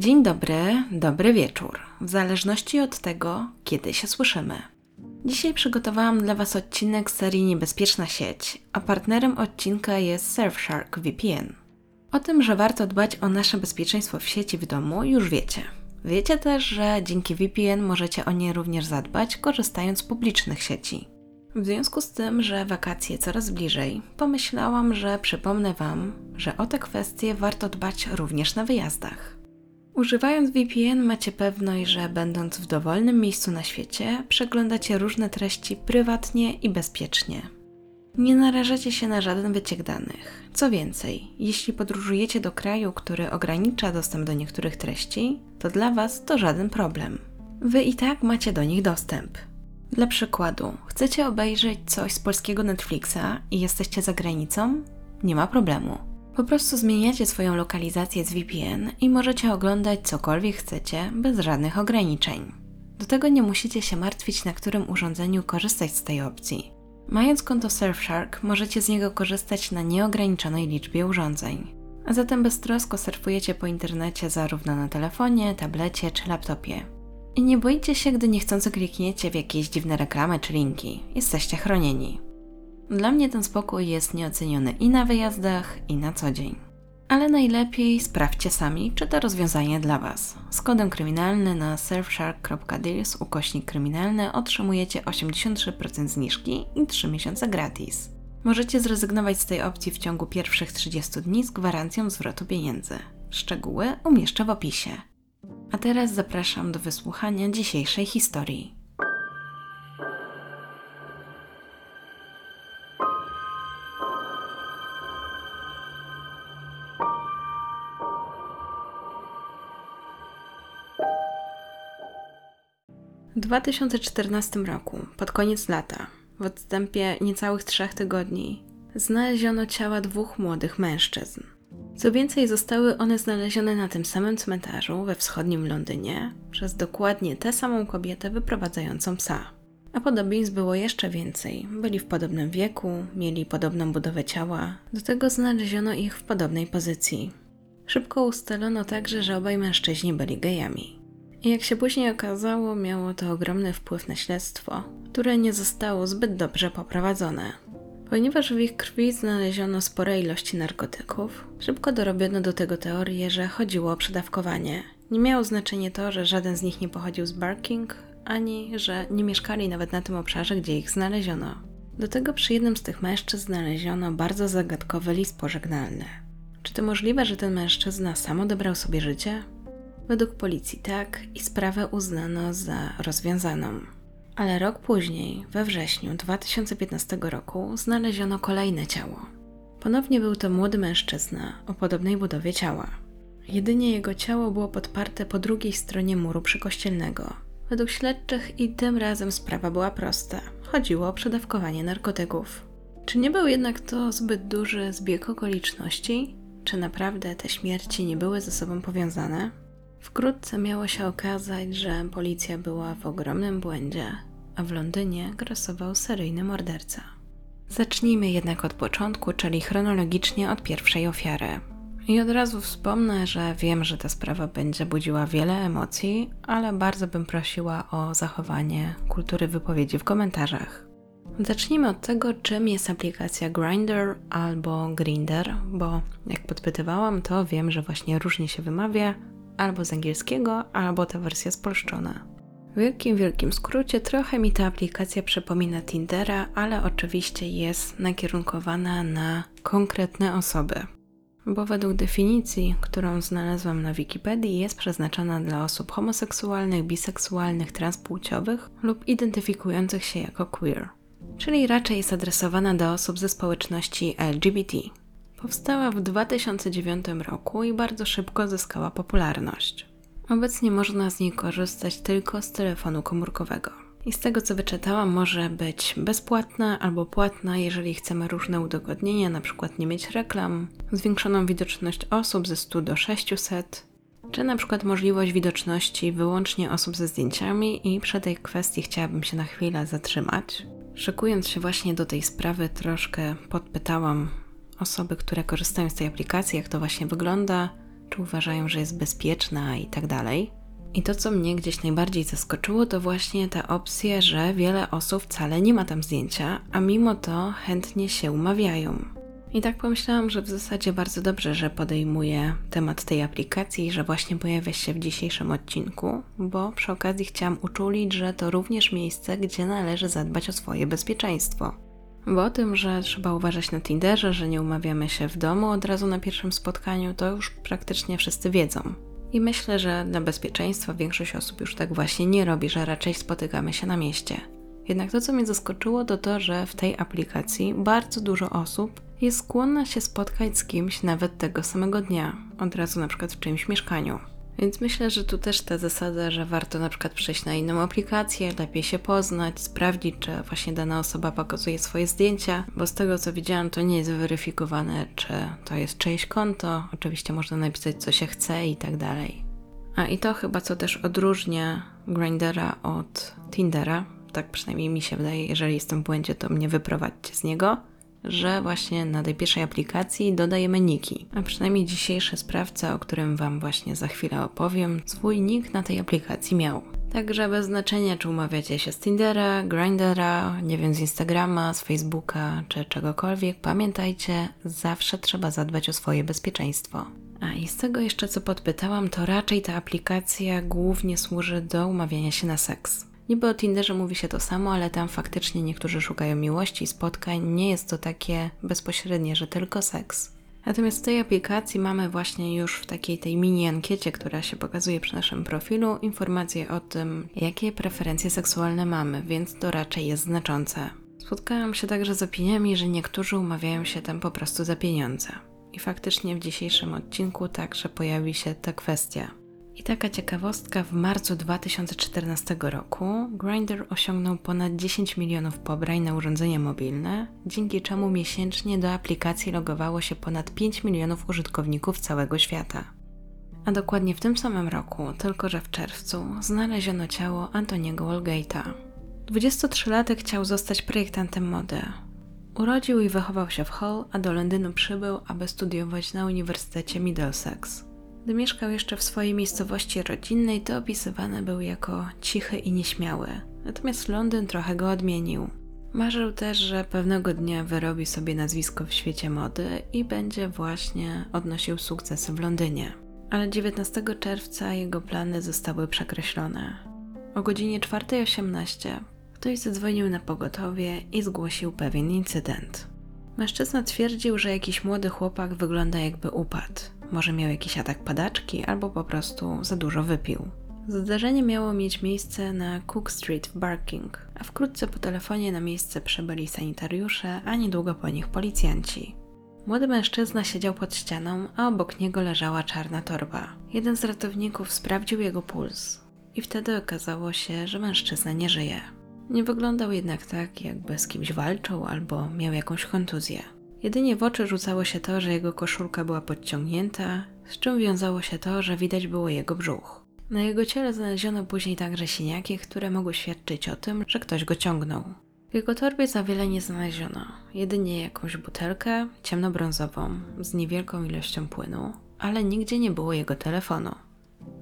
Dzień dobry, dobry wieczór, w zależności od tego, kiedy się słyszymy. Dzisiaj przygotowałam dla Was odcinek serii Niebezpieczna sieć, a partnerem odcinka jest Surfshark VPN. O tym, że warto dbać o nasze bezpieczeństwo w sieci w domu, już wiecie. Wiecie też, że dzięki VPN możecie o nie również zadbać, korzystając z publicznych sieci. W związku z tym, że wakacje coraz bliżej, pomyślałam, że przypomnę Wam, że o te kwestie warto dbać również na wyjazdach. Używając VPN macie pewność, że będąc w dowolnym miejscu na świecie, przeglądacie różne treści prywatnie i bezpiecznie. Nie narażacie się na żaden wyciek danych. Co więcej, jeśli podróżujecie do kraju, który ogranicza dostęp do niektórych treści, to dla Was to żaden problem. Wy i tak macie do nich dostęp. Dla przykładu, chcecie obejrzeć coś z polskiego Netflixa i jesteście za granicą? Nie ma problemu. Po prostu zmieniacie swoją lokalizację z VPN i możecie oglądać cokolwiek chcecie bez żadnych ograniczeń. Do tego nie musicie się martwić, na którym urządzeniu korzystać z tej opcji. Mając konto Surfshark, możecie z niego korzystać na nieograniczonej liczbie urządzeń. A zatem beztrosko surfujecie po internecie zarówno na telefonie, tablecie czy laptopie. I nie boicie się, gdy niechcący klikniecie w jakieś dziwne reklamy czy linki. Jesteście chronieni. Dla mnie ten spokój jest nieoceniony i na wyjazdach, i na co dzień. Ale najlepiej sprawdźcie sami, czy to rozwiązanie dla Was. Z kodem kryminalny na surfshark.deals ukośnik kryminalny otrzymujecie 83% zniżki i 3 miesiące gratis. Możecie zrezygnować z tej opcji w ciągu pierwszych 30 dni z gwarancją zwrotu pieniędzy. Szczegóły umieszczę w opisie. A teraz zapraszam do wysłuchania dzisiejszej historii. 2014 roku, pod koniec lata, w odstępie niecałych trzech tygodni, znaleziono ciała dwóch młodych mężczyzn. Co więcej, zostały one znalezione na tym samym cmentarzu we wschodnim Londynie przez dokładnie tę samą kobietę wyprowadzającą psa. A podobieństw było jeszcze więcej. Byli w podobnym wieku, mieli podobną budowę ciała, do tego znaleziono ich w podobnej pozycji. Szybko ustalono także, że obaj mężczyźni byli gejami. Jak się później okazało, miało to ogromny wpływ na śledztwo, które nie zostało zbyt dobrze poprowadzone. Ponieważ w ich krwi znaleziono spore ilości narkotyków, szybko dorobiono do tego teorię, że chodziło o przedawkowanie. Nie miało znaczenia to, że żaden z nich nie pochodził z Barking, ani że nie mieszkali nawet na tym obszarze, gdzie ich znaleziono. Do tego przy jednym z tych mężczyzn znaleziono bardzo zagadkowy list pożegnalny. Czy to możliwe, że ten mężczyzna sam odebrał sobie życie? Według policji tak i sprawę uznano za rozwiązaną. Ale rok później, we wrześniu 2015 roku, znaleziono kolejne ciało. Ponownie był to młody mężczyzna o podobnej budowie ciała. Jedynie jego ciało było podparte po drugiej stronie muru przykościelnego. Według śledczych i tym razem sprawa była prosta. Chodziło o przedawkowanie narkotyków. Czy nie był jednak to zbyt duży zbieg okoliczności? Czy naprawdę te śmierci nie były ze sobą powiązane? Wkrótce miało się okazać, że policja była w ogromnym błędzie, a w Londynie grasował seryjny morderca. Zacznijmy jednak od początku, czyli chronologicznie od pierwszej ofiary. I od razu wspomnę, że wiem, że ta sprawa będzie budziła wiele emocji, ale bardzo bym prosiła o zachowanie kultury wypowiedzi w komentarzach. Zacznijmy od tego, czym jest aplikacja Grindr albo Grinder, bo jak podpytywałam, to wiem, że właśnie różnie się wymawia, albo z angielskiego, albo ta wersja spolszczona. W wielkim, wielkim skrócie trochę mi ta aplikacja przypomina Tindera, ale oczywiście jest nakierunkowana na konkretne osoby. Bo według definicji, którą znalazłam na Wikipedii, jest przeznaczona dla osób homoseksualnych, biseksualnych, transpłciowych lub identyfikujących się jako queer. Czyli raczej jest adresowana do osób ze społeczności LGBT. Powstała w 2009 roku i bardzo szybko zyskała popularność. Obecnie można z niej korzystać tylko z telefonu komórkowego. I z tego co wyczytałam, może być bezpłatna albo płatna, jeżeli chcemy różne udogodnienia, np. nie mieć reklam, zwiększoną widoczność osób ze 100 do 600, czy przykład możliwość widoczności wyłącznie osób ze zdjęciami i przy tej kwestii chciałabym się na chwilę zatrzymać. Szykując się właśnie do tej sprawy, troszkę podpytałam osoby, które korzystają z tej aplikacji, jak to właśnie wygląda, czy uważają, że jest bezpieczna i tak dalej. I to, co mnie gdzieś najbardziej zaskoczyło, to właśnie ta opcja, że wiele osób wcale nie ma tam zdjęcia, a mimo to chętnie się umawiają. I tak pomyślałam, że w zasadzie bardzo dobrze, że podejmuję temat tej aplikacji, że właśnie pojawia się w dzisiejszym odcinku, bo przy okazji chciałam uczulić, że to również miejsce, gdzie należy zadbać o swoje bezpieczeństwo. Bo o tym, że trzeba uważać na Tinderze, że nie umawiamy się w domu od razu na pierwszym spotkaniu, to już praktycznie wszyscy wiedzą. I myślę, że dla bezpieczeństwa większość osób już tak właśnie nie robi, że raczej spotykamy się na mieście. Jednak to, co mnie zaskoczyło, to to, że w tej aplikacji bardzo dużo osób jest skłonna się spotkać z kimś nawet tego samego dnia, od razu na przykład w czyimś mieszkaniu. Więc myślę, że tu też ta zasada, że warto na przykład przejść na inną aplikację, lepiej się poznać, sprawdzić, czy właśnie dana osoba pokazuje swoje zdjęcia, bo z tego co widziałam, to nie jest weryfikowane, czy to jest czyjeś konto. Oczywiście można napisać, co się chce i tak dalej. A i to chyba co też odróżnia Grindera od Tindera, tak przynajmniej mi się wydaje, jeżeli jestem w błędzie, to mnie wyprowadźcie z niego że właśnie na tej pierwszej aplikacji dodajemy niki. A przynajmniej dzisiejszy sprawca, o którym Wam właśnie za chwilę opowiem, swój nick na tej aplikacji miał. Także bez znaczenia, czy umawiacie się z Tindera, Grindera, nie wiem, z Instagrama, z Facebooka czy czegokolwiek, pamiętajcie, zawsze trzeba zadbać o swoje bezpieczeństwo. A i z tego jeszcze co podpytałam, to raczej ta aplikacja głównie służy do umawiania się na seks. Niby o Tinderze mówi się to samo, ale tam faktycznie niektórzy szukają miłości, spotkań. Nie jest to takie bezpośrednie, że tylko seks. Natomiast w tej aplikacji mamy właśnie już w takiej tej mini ankiecie, która się pokazuje przy naszym profilu, informacje o tym, jakie preferencje seksualne mamy, więc to raczej jest znaczące. Spotkałam się także z opiniami, że niektórzy umawiają się tam po prostu za pieniądze. I faktycznie w dzisiejszym odcinku także pojawi się ta kwestia. I taka ciekawostka, w marcu 2014 roku Grindr osiągnął ponad 10 milionów pobrań na urządzenia mobilne, dzięki czemu miesięcznie do aplikacji logowało się ponad 5 milionów użytkowników całego świata. A dokładnie w tym samym roku, tylko że w czerwcu, znaleziono ciało Antoniego Walgate'a. 23-latek chciał zostać projektantem mody. Urodził i wychował się w Hull, a do Londynu przybył, aby studiować na Uniwersytecie Middlesex. Gdy mieszkał jeszcze w swojej miejscowości rodzinnej, to opisywany był jako cichy i nieśmiały. Natomiast Londyn trochę go odmienił. Marzył też, że pewnego dnia wyrobi sobie nazwisko w świecie mody i będzie właśnie odnosił sukcesy w Londynie. Ale 19 czerwca jego plany zostały przekreślone. O godzinie 4.18 ktoś zadzwonił na pogotowie i zgłosił pewien incydent. Mężczyzna twierdził, że jakiś młody chłopak wygląda jakby upadł. Może miał jakiś atak padaczki, albo po prostu za dużo wypił. Zdarzenie miało mieć miejsce na Cook Street w Barking, a wkrótce po telefonie na miejsce przybyli sanitariusze, a niedługo po nich policjanci. Młody mężczyzna siedział pod ścianą, a obok niego leżała czarna torba. Jeden z ratowników sprawdził jego puls i wtedy okazało się, że mężczyzna nie żyje. Nie wyglądał jednak tak, jakby z kimś walczył albo miał jakąś kontuzję. Jedynie w oczy rzucało się to, że jego koszulka była podciągnięta, z czym wiązało się to, że widać było jego brzuch. Na jego ciele znaleziono później także siniaki, które mogły świadczyć o tym, że ktoś go ciągnął. W jego torbie za wiele nie znaleziono, jedynie jakąś butelkę ciemnobrązową z niewielką ilością płynu, ale nigdzie nie było jego telefonu.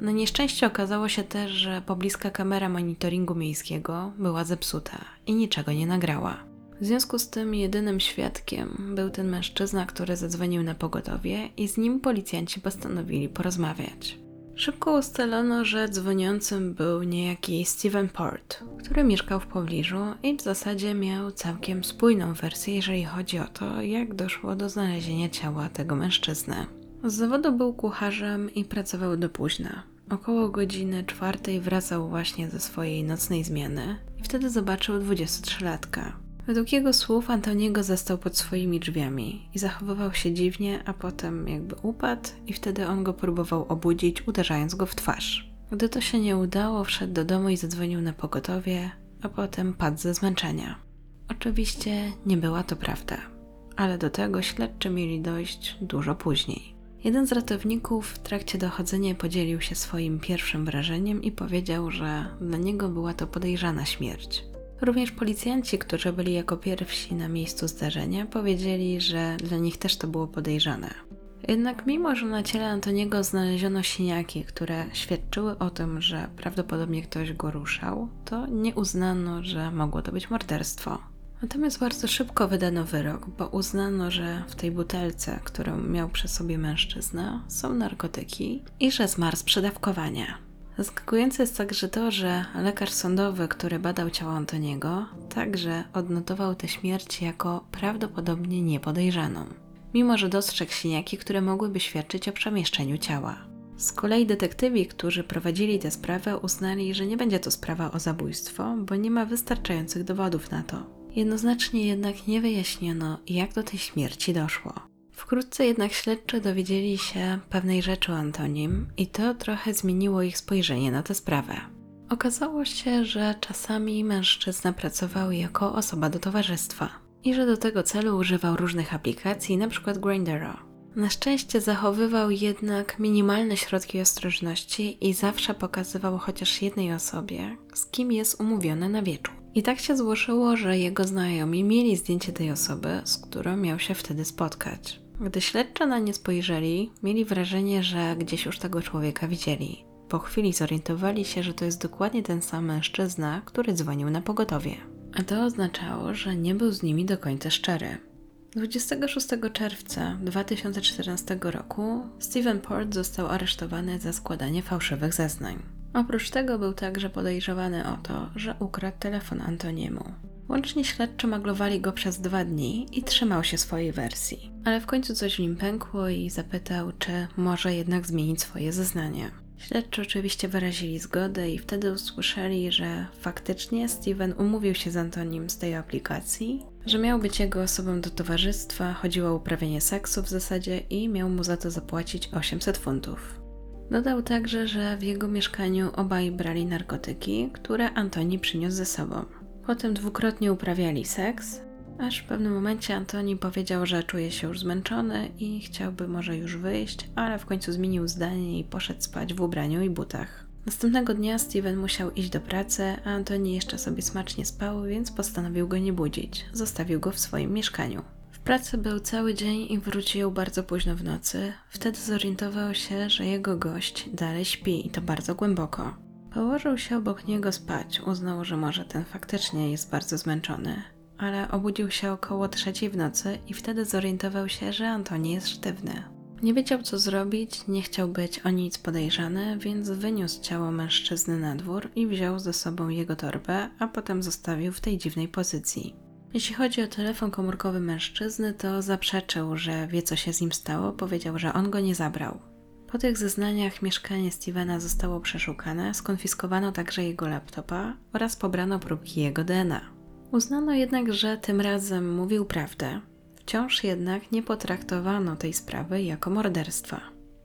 Na nieszczęście okazało się też, że pobliska kamera monitoringu miejskiego była zepsuta i niczego nie nagrała. W związku z tym jedynym świadkiem był ten mężczyzna, który zadzwonił na pogotowie i z nim policjanci postanowili porozmawiać. Szybko ustalono, że dzwoniącym był niejaki Steven Port, który mieszkał w pobliżu i w zasadzie miał całkiem spójną wersję, jeżeli chodzi o to, jak doszło do znalezienia ciała tego mężczyzny. Z zawodu był kucharzem i pracował do późna. Około godziny czwartej wracał właśnie ze swojej nocnej zmiany i wtedy zobaczył 23-latka. Według jego słów Antoniego zastał pod swoimi drzwiami i zachowywał się dziwnie, a potem jakby upadł i wtedy on go próbował obudzić, uderzając go w twarz. Gdy to się nie udało, wszedł do domu i zadzwonił na pogotowie, a potem padł ze zmęczenia. Oczywiście nie była to prawda, ale do tego śledczy mieli dojść dużo później. Jeden z ratowników w trakcie dochodzenia podzielił się swoim pierwszym wrażeniem i powiedział, że dla niego była to podejrzana śmierć. Również policjanci, którzy byli jako pierwsi na miejscu zdarzenia, powiedzieli, że dla nich też to było podejrzane. Jednak mimo, że na ciele Antoniego znaleziono siniaki, które świadczyły o tym, że prawdopodobnie ktoś go ruszał, to nie uznano, że mogło to być morderstwo. Natomiast bardzo szybko wydano wyrok, bo uznano, że w tej butelce, którą miał przy sobie mężczyzna, są narkotyki i że zmarł z przedawkowania. Zaskakujące jest także to, że lekarz sądowy, który badał ciało Antoniego, także odnotował tę śmierć jako prawdopodobnie niepodejrzaną, mimo że dostrzegł siniaki, które mogłyby świadczyć o przemieszczeniu ciała. Z kolei detektywi, którzy prowadzili tę sprawę, uznali, że nie będzie to sprawa o zabójstwo, bo nie ma wystarczających dowodów na to. Jednoznacznie jednak nie wyjaśniono, jak do tej śmierci doszło. Wkrótce jednak śledczy dowiedzieli się pewnej rzeczy o Antonim i to trochę zmieniło ich spojrzenie na tę sprawę. Okazało się, że czasami mężczyzna pracował jako osoba do towarzystwa i że do tego celu używał różnych aplikacji, np. Grindera. Na szczęście zachowywał jednak minimalne środki ostrożności i zawsze pokazywał chociaż jednej osobie, z kim jest umówiony na wieczór. I tak się złożyło, że jego znajomi mieli zdjęcie tej osoby, z którą miał się wtedy spotkać. Gdy śledczy na nie spojrzeli, mieli wrażenie, że gdzieś już tego człowieka widzieli. Po chwili zorientowali się, że to jest dokładnie ten sam mężczyzna, który dzwonił na pogotowie. A to oznaczało, że nie był z nimi do końca szczery. 26 czerwca 2014 roku Steven Port został aresztowany za składanie fałszywych zeznań. Oprócz tego był także podejrzewany o to, że ukradł telefon Antoniemu. Łącznie śledczy maglowali go przez dwa dni i trzymał się swojej wersji. Ale w końcu coś w nim pękło i zapytał, czy może jednak zmienić swoje zeznanie. Śledczy oczywiście wyrazili zgodę i wtedy usłyszeli, że faktycznie Steven umówił się z Antonim z tej aplikacji, że miał być jego osobą do towarzystwa, chodziło o uprawianie seksu w zasadzie i miał mu za to zapłacić 800 funtów. Dodał także, że w jego mieszkaniu obaj brali narkotyki, które Antoni przyniósł ze sobą. Potem dwukrotnie uprawiali seks, aż w pewnym momencie Antoni powiedział, że czuje się już zmęczony i chciałby może już wyjść, ale w końcu zmienił zdanie i poszedł spać w ubraniu i butach. Następnego dnia Steven musiał iść do pracy, a Antoni jeszcze sobie smacznie spał, więc postanowił go nie budzić. Zostawił go w swoim mieszkaniu. W pracy był cały dzień i wrócił bardzo późno w nocy. Wtedy zorientował się, że jego gość dalej śpi i to bardzo głęboko. Położył się obok niego spać, uznał, że może ten faktycznie jest bardzo zmęczony, ale obudził się około trzeciej w nocy i wtedy zorientował się, że Antoni jest sztywny. Nie wiedział co zrobić, nie chciał być o nic podejrzany, więc wyniósł ciało mężczyzny na dwór i wziął ze sobą jego torbę, a potem zostawił w tej dziwnej pozycji. Jeśli chodzi o telefon komórkowy mężczyzny, to zaprzeczył, że wie co się z nim stało, powiedział, że on go nie zabrał. Po tych zeznaniach mieszkanie Stevena zostało przeszukane, skonfiskowano także jego laptopa oraz pobrano próbki jego DNA. Uznano jednak, że tym razem mówił prawdę. Wciąż jednak nie potraktowano tej sprawy jako morderstwa.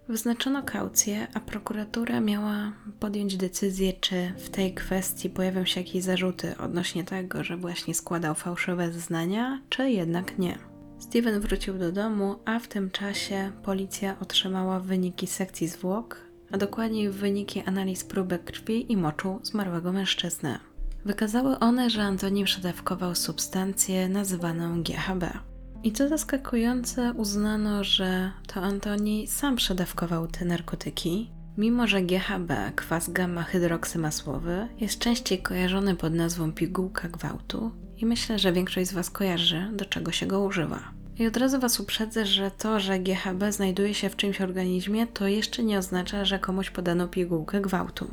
Wyznaczono kaucję, a prokuratura miała podjąć decyzję, czy w tej kwestii pojawią się jakieś zarzuty odnośnie tego, że właśnie składał fałszywe zeznania, czy jednak nie. Steven wrócił do domu, a w tym czasie policja otrzymała wyniki sekcji zwłok, a dokładniej wyniki analiz próbek krwi i moczu zmarłego mężczyzny. Wykazały one, że Antoni przedawkował substancję nazywaną GHB. I co zaskakujące, uznano, że to Antoni sam przedawkował te narkotyki, mimo że GHB, kwas gamma-hydroksymasłowy, jest częściej kojarzony pod nazwą pigułka gwałtu, i myślę, że większość z Was kojarzy, do czego się go używa. I od razu Was uprzedzę, że to, że GHB znajduje się w czymś organizmie, to jeszcze nie oznacza, że komuś podano pigułkę gwałtu.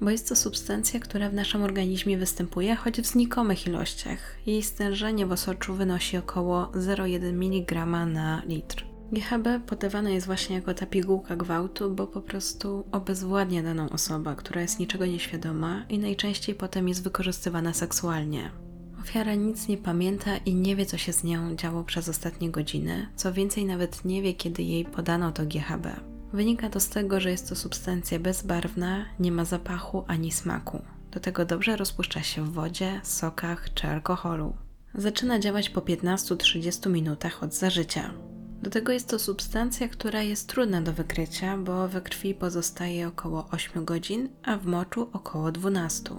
Bo jest to substancja, która w naszym organizmie występuje, choć w znikomych ilościach. Jej stężenie w osoczu wynosi około 0,1 mg na litr. GHB podawane jest właśnie jako ta pigułka gwałtu, bo po prostu obezwładnia daną osobę, która jest niczego nieświadoma i najczęściej potem jest wykorzystywana seksualnie. Ofiara nic nie pamięta i nie wie, co się z nią działo przez ostatnie godziny, co więcej, nawet nie wie, kiedy jej podano to GHB. Wynika to z tego, że jest to substancja bezbarwna, nie ma zapachu ani smaku. Do tego dobrze rozpuszcza się w wodzie, sokach czy alkoholu. Zaczyna działać po 15-30 minutach od zażycia. Do tego jest to substancja, która jest trudna do wykrycia, bo we krwi pozostaje około 8 godzin, a w moczu około 12.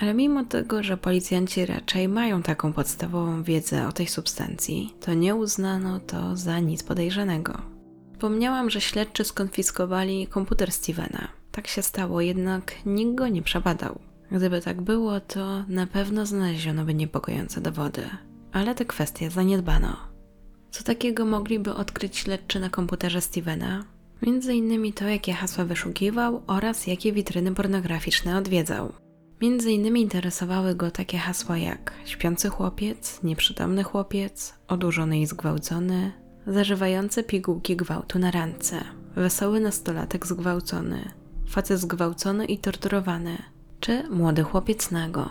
Ale mimo tego, że policjanci raczej mają taką podstawową wiedzę o tej substancji, to nie uznano to za nic podejrzanego. Pomniałam, że śledczy skonfiskowali komputer Stevena. Tak się stało, jednak nikt go nie przebadał. Gdyby tak było, to na pewno znaleziono by niepokojące dowody, ale te kwestie zaniedbano. Co takiego mogliby odkryć śledczy na komputerze Stevena? Między innymi to, jakie hasła wyszukiwał oraz jakie witryny pornograficzne odwiedzał. Między innymi interesowały go takie hasła jak śpiący chłopiec, nieprzytomny chłopiec, odurzony i zgwałcony, zażywający pigułki gwałtu na randce, wesoły nastolatek zgwałcony, facet zgwałcony i torturowany, czy młody chłopiec nago.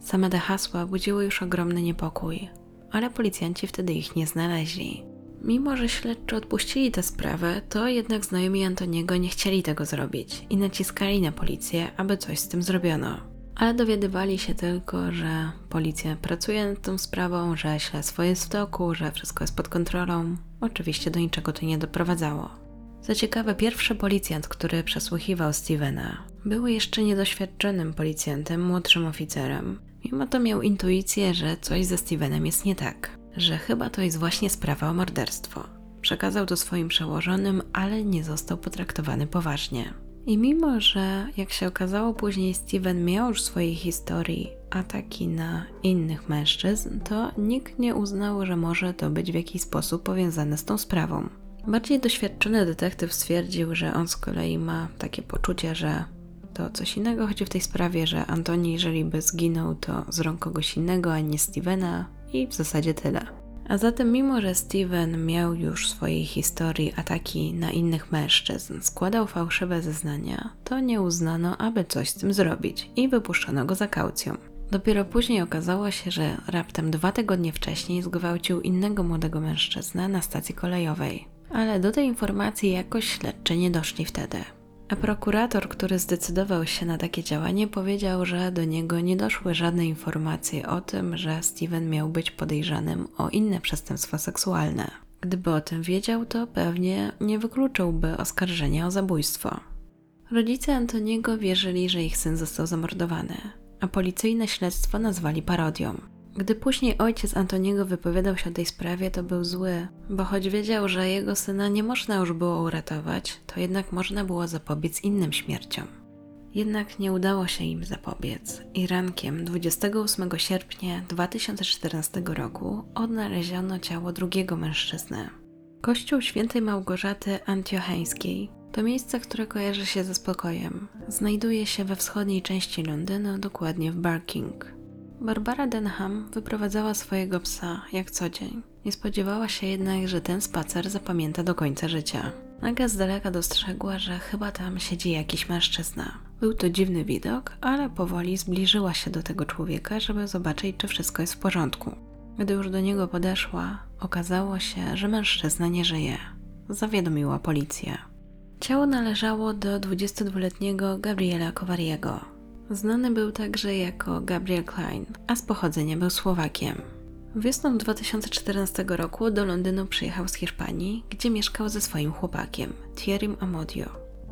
Same te hasła budziły już ogromny niepokój, ale policjanci wtedy ich nie znaleźli. Mimo, że śledczy odpuścili tę sprawę, to jednak znajomi Antoniego nie chcieli tego zrobić i naciskali na policję, aby coś z tym zrobiono. Ale dowiadywali się tylko, że policja pracuje nad tą sprawą, że śledztwo jest w toku, że wszystko jest pod kontrolą. Oczywiście do niczego to nie doprowadzało. Co ciekawe, pierwszy policjant, który przesłuchiwał Stevena, był jeszcze niedoświadczonym policjantem, młodszym oficerem. Mimo to miał intuicję, że coś ze Stevenem jest nie tak, że chyba to jest właśnie sprawa o morderstwo. Przekazał to swoim przełożonym, ale nie został potraktowany poważnie. I mimo, że jak się okazało później Steven miał już w swojej historii ataki na innych mężczyzn, to nikt nie uznał, że może to być w jakiś sposób powiązane z tą sprawą. Bardziej doświadczony detektyw stwierdził, że on z kolei ma takie poczucie, że to coś innego chodzi w tej sprawie, że Antoni, jeżeli by zginął, to z rąk kogoś innego, a nie Stevena i w zasadzie tyle. A zatem, mimo że Steven miał już w swojej historii ataki na innych mężczyzn, składał fałszywe zeznania, to nie uznano, aby coś z tym zrobić i wypuszczono go za kaucją. Dopiero później okazało się, że raptem dwa tygodnie wcześniej zgwałcił innego młodego mężczyznę na stacji kolejowej. Ale do tej informacji jakoś śledczy nie doszli wtedy. A prokurator, który zdecydował się na takie działanie, powiedział, że do niego nie doszły żadne informacje o tym, że Steven miał być podejrzanym o inne przestępstwa seksualne. Gdyby o tym wiedział, to pewnie nie wykluczyłby oskarżenia o zabójstwo. Rodzice Antoniego wierzyli, że ich syn został zamordowany, a policyjne śledztwo nazwali parodią. Gdy później ojciec Antoniego wypowiadał się o tej sprawie, to był zły, bo choć wiedział, że jego syna nie można już było uratować, to jednak można było zapobiec innym śmierciom. Jednak nie udało się im zapobiec i rankiem 28 sierpnia 2014 roku odnaleziono ciało drugiego mężczyzny. Kościół świętej Małgorzaty Antiocheńskiej to miejsce, które kojarzy się ze spokojem. Znajduje się we wschodniej części Londynu, dokładnie w Barking. Barbara Denham wyprowadzała swojego psa jak co dzień. Nie spodziewała się jednak, że ten spacer zapamięta do końca życia. Nagle z daleka dostrzegła, że chyba tam siedzi jakiś mężczyzna. Był to dziwny widok, ale powoli zbliżyła się do tego człowieka, żeby zobaczyć, czy wszystko jest w porządku. Gdy już do niego podeszła, okazało się, że mężczyzna nie żyje. Zawiadomiła policję. Ciało należało do 22-letniego Gabriela Kowariego. Znany był także jako Gabriel Klein, a z pochodzenia był Słowakiem. Wiosną 2014 roku do Londynu przyjechał z Hiszpanii, gdzie mieszkał ze swoim chłopakiem, Thierrym Amodio.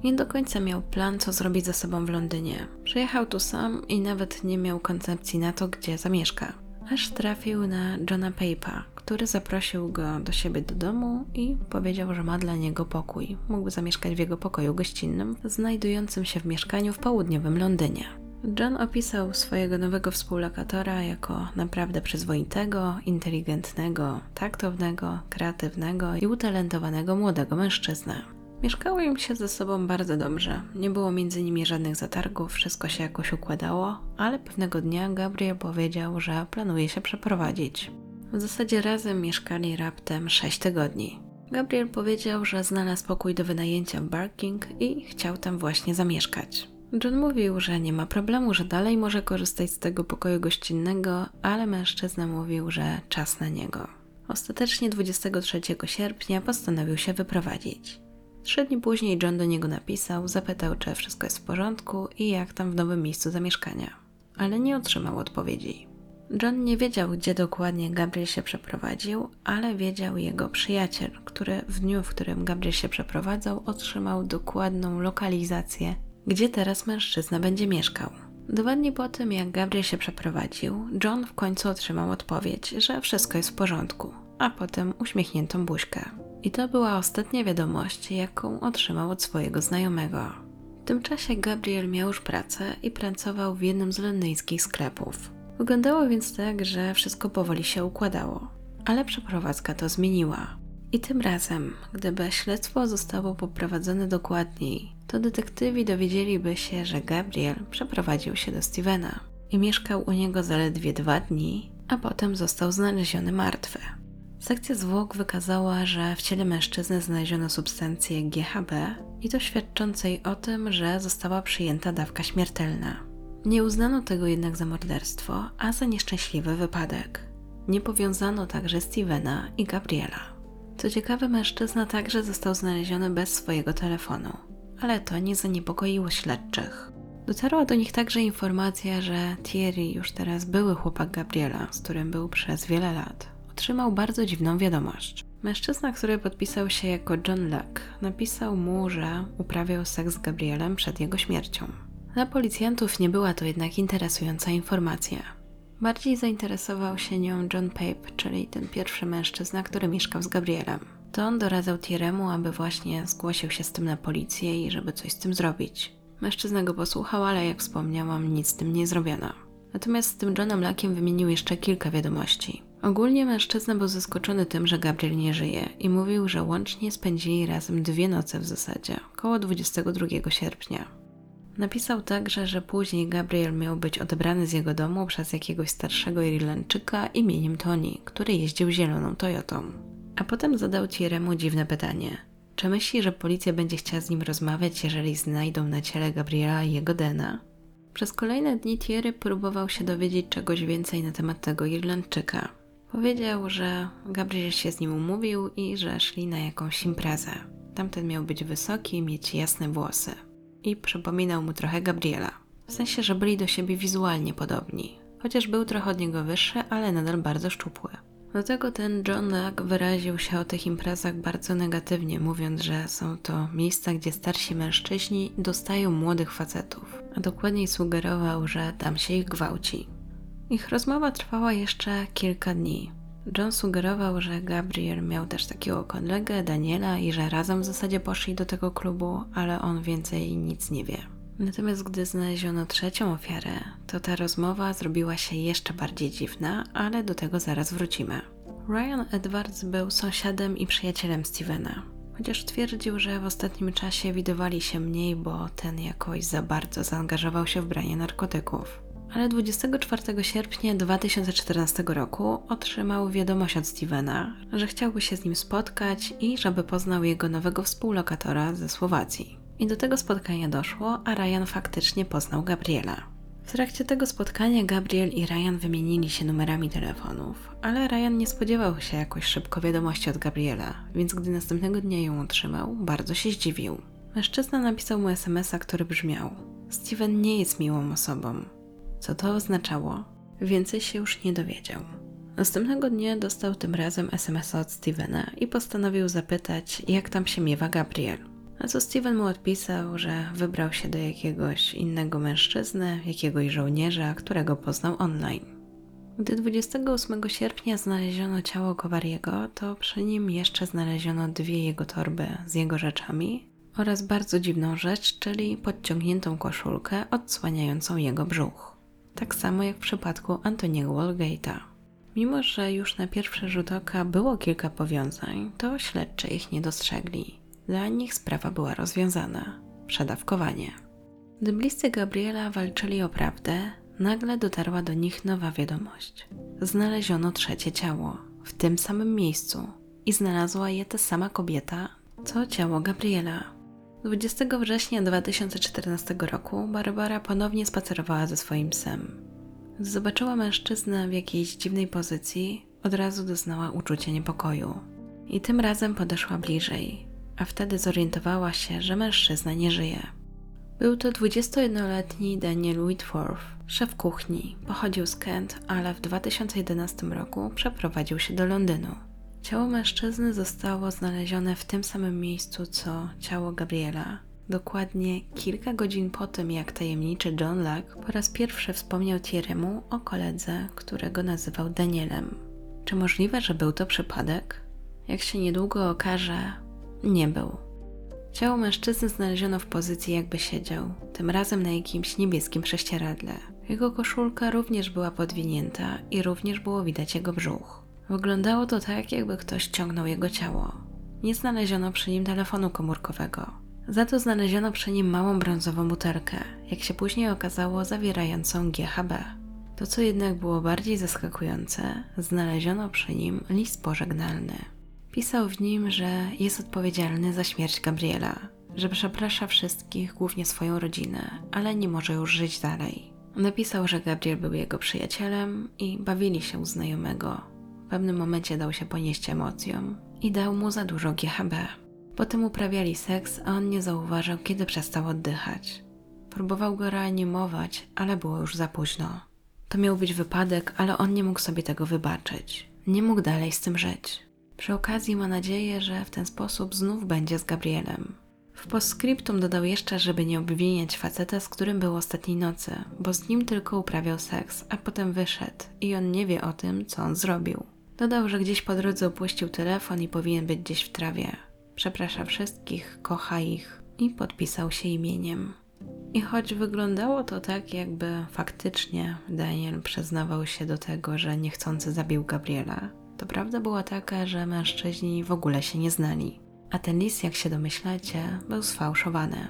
Nie do końca miał plan, co zrobić ze sobą w Londynie. Przyjechał tu sam i nawet nie miał koncepcji na to, gdzie zamieszka. Aż trafił na Johna Pape'a, który zaprosił go do siebie do domu i powiedział, że ma dla niego pokój. Mógłby zamieszkać w jego pokoju gościnnym, znajdującym się w mieszkaniu w południowym Londynie. John opisał swojego nowego współlokatora jako naprawdę przyzwoitego, inteligentnego, taktownego, kreatywnego i utalentowanego młodego mężczyznę. Mieszkało im się ze sobą bardzo dobrze. Nie było między nimi żadnych zatargów, wszystko się jakoś układało, ale pewnego dnia Gabriel powiedział, że planuje się przeprowadzić. W zasadzie razem mieszkali raptem 6 tygodni. Gabriel powiedział, że znalazł pokój do wynajęcia w Barking i chciał tam właśnie zamieszkać. John mówił, że nie ma problemu, że dalej może korzystać z tego pokoju gościnnego, ale mężczyzna mówił, że czas na niego. Ostatecznie 23 sierpnia postanowił się wyprowadzić. Trzy dni później John do niego napisał, zapytał, czy wszystko jest w porządku i jak tam w nowym miejscu zamieszkania, ale nie otrzymał odpowiedzi. John nie wiedział, gdzie dokładnie Gabriel się przeprowadził, ale wiedział jego przyjaciel, który w dniu, w którym Gabriel się przeprowadzał, otrzymał dokładną lokalizację gdzie teraz mężczyzna będzie mieszkał. Dwa dni po tym, jak Gabriel się przeprowadził, John w końcu otrzymał odpowiedź, że wszystko jest w porządku, a potem uśmiechniętą buźkę. I to była ostatnia wiadomość, jaką otrzymał od swojego znajomego. W tym czasie Gabriel miał już pracę i pracował w jednym z londyńskich sklepów. Wyglądało więc tak, że wszystko powoli się układało, ale przeprowadzka to zmieniła. I tym razem, gdyby śledztwo zostało poprowadzone dokładniej, to detektywi dowiedzieliby się, że Gabriel przeprowadził się do Stevena i mieszkał u niego zaledwie dwa dni, a potem został znaleziony martwy. Sekcja zwłok wykazała, że w ciele mężczyzny znaleziono substancję GHB i to świadczącej o tym, że została przyjęta dawka śmiertelna. Nie uznano tego jednak za morderstwo, a za nieszczęśliwy wypadek. Nie powiązano także Stevena i Gabriela. Co ciekawe, mężczyzna także został znaleziony bez swojego telefonu, ale to nie zaniepokoiło śledczych. Dotarła do nich także informacja, że Thierry, już teraz były chłopak Gabriela, z którym był przez wiele lat, otrzymał bardzo dziwną wiadomość. Mężczyzna, który podpisał się jako John Luck, napisał mu, że uprawiał seks z Gabrielem przed jego śmiercią. Dla policjantów nie była to jednak interesująca informacja. Bardziej zainteresował się nią John Pape, czyli ten pierwszy mężczyzna, który mieszkał z Gabrielem. To on doradzał Thieremu, aby właśnie zgłosił się z tym na policję i żeby coś z tym zrobić. Mężczyzna go posłuchał, ale jak wspomniałam, nic z tym nie zrobiono. Natomiast z tym Johnem Luckiem wymienił jeszcze kilka wiadomości. Ogólnie mężczyzna był zaskoczony tym, że Gabriel nie żyje i mówił, że łącznie spędzili razem dwie noce w zasadzie, około 22 sierpnia. Napisał także, że później Gabriel miał być odebrany z jego domu przez jakiegoś starszego Irlandczyka imieniem Tony, który jeździł zieloną Toyotą. A potem zadał Thierry'emu dziwne pytanie. Czy myśli, że policja będzie chciała z nim rozmawiać, jeżeli znajdą na ciele Gabriela jego Dena? Przez kolejne dni Thierry próbował się dowiedzieć czegoś więcej na temat tego Irlandczyka. Powiedział, że Gabriel się z nim umówił i że szli na jakąś imprezę. Tamten miał być wysoki i mieć jasne włosy. I przypominał mu trochę Gabriela. W sensie, że byli do siebie wizualnie podobni. Chociaż był trochę od niego wyższy, ale nadal bardzo szczupły. Do tego ten John Luck wyraził się o tych imprezach bardzo negatywnie, mówiąc, że są to miejsca, gdzie starsi mężczyźni dostają młodych facetów, a dokładniej sugerował, że tam się ich gwałci. Ich rozmowa trwała jeszcze kilka dni. John sugerował, że Gabriel miał też takiego kolegę, Daniela, i że razem w zasadzie poszli do tego klubu, ale on więcej nic nie wie. Natomiast gdy znaleziono trzecią ofiarę, to ta rozmowa zrobiła się jeszcze bardziej dziwna, ale do tego zaraz wrócimy. Ryan Edwards był sąsiadem i przyjacielem Stevena, chociaż twierdził, że w ostatnim czasie widywali się mniej, bo ten jakoś za bardzo zaangażował się w branie narkotyków. Ale 24 sierpnia 2014 roku otrzymał wiadomość od Stevena, że chciałby się z nim spotkać i żeby poznał jego nowego współlokatora ze Słowacji. I do tego spotkania doszło, a Ryan faktycznie poznał Gabriela. W trakcie tego spotkania Gabriel i Ryan wymienili się numerami telefonów, ale Ryan nie spodziewał się jakoś szybko wiadomości od Gabriela, więc gdy następnego dnia ją otrzymał, bardzo się zdziwił. Mężczyzna napisał mu SMS-a, który brzmiał: Steven nie jest miłą osobą. Co to oznaczało? Więcej się już nie dowiedział. Następnego dnia dostał tym razem SMS-a od Stevena i postanowił zapytać, jak tam się miewa Gabriel. Na co Steven mu odpisał, że wybrał się do jakiegoś innego mężczyzny, jakiegoś żołnierza, którego poznał online. Gdy 28 sierpnia znaleziono ciało Kowariego, to przy nim jeszcze znaleziono dwie jego torby z jego rzeczami oraz bardzo dziwną rzecz, czyli podciągniętą koszulkę odsłaniającą jego brzuch. Tak samo jak w przypadku Antoniego Walgate'a. Mimo, że już na pierwszy rzut oka było kilka powiązań, to śledczy ich nie dostrzegli. Dla nich sprawa była rozwiązana przedawkowanie. Gdy bliscy Gabriela walczyli o prawdę, nagle dotarła do nich nowa wiadomość. Znaleziono trzecie ciało w tym samym miejscu i znalazła je ta sama kobieta, co ciało Gabriela. 20 września 2014 roku Barbara ponownie spacerowała ze swoim psem. Zobaczyła mężczyznę w jakiejś dziwnej pozycji, od razu doznała uczucia niepokoju. I tym razem podeszła bliżej, a wtedy zorientowała się, że mężczyzna nie żyje. Był to 21-letni Daniel Whitworth, szef kuchni. Pochodził z Kent, ale w 2011 roku przeprowadził się do Londynu. Ciało mężczyzny zostało znalezione w tym samym miejscu co ciało Gabriela. Dokładnie kilka godzin po tym, jak tajemniczy John Luck po raz pierwszy wspomniał Thierry'emu o koledze, którego nazywał Danielem. Czy możliwe, że był to przypadek? Jak się niedługo okaże, nie był. Ciało mężczyzny znaleziono w pozycji, jakby siedział, tym razem na jakimś niebieskim prześcieradle. Jego koszulka również była podwinięta i również było widać jego brzuch. Wyglądało to tak, jakby ktoś ciągnął jego ciało. Nie znaleziono przy nim telefonu komórkowego. Za to znaleziono przy nim małą brązową butelkę, jak się później okazało, zawierającą GHB. To, co jednak było bardziej zaskakujące, znaleziono przy nim list pożegnalny. Pisał w nim, że jest odpowiedzialny za śmierć Gabriela, że przeprasza wszystkich, głównie swoją rodzinę, ale nie może już żyć dalej. Napisał, że Gabriel był jego przyjacielem i bawili się u znajomego. W pewnym momencie dał się ponieść emocjom i dał mu za dużo GHB. Potem uprawiali seks, a on nie zauważył, kiedy przestał oddychać. Próbował go reanimować, ale było już za późno. To miał być wypadek, ale on nie mógł sobie tego wybaczyć. Nie mógł dalej z tym żyć. Przy okazji ma nadzieję, że w ten sposób znów będzie z Gabrielem. W postscriptum dodał jeszcze, żeby nie obwiniać faceta, z którym był ostatniej nocy, bo z nim tylko uprawiał seks, a potem wyszedł i on nie wie o tym, co on zrobił. Dodał, że gdzieś po drodze opuścił telefon i powinien być gdzieś w trawie. Przeprasza wszystkich, kocha ich i podpisał się imieniem. I choć wyglądało to tak, jakby faktycznie Daniel przyznawał się do tego, że niechcący zabił Gabriela, to prawda była taka, że mężczyźni w ogóle się nie znali. A ten list, jak się domyślacie, był sfałszowany.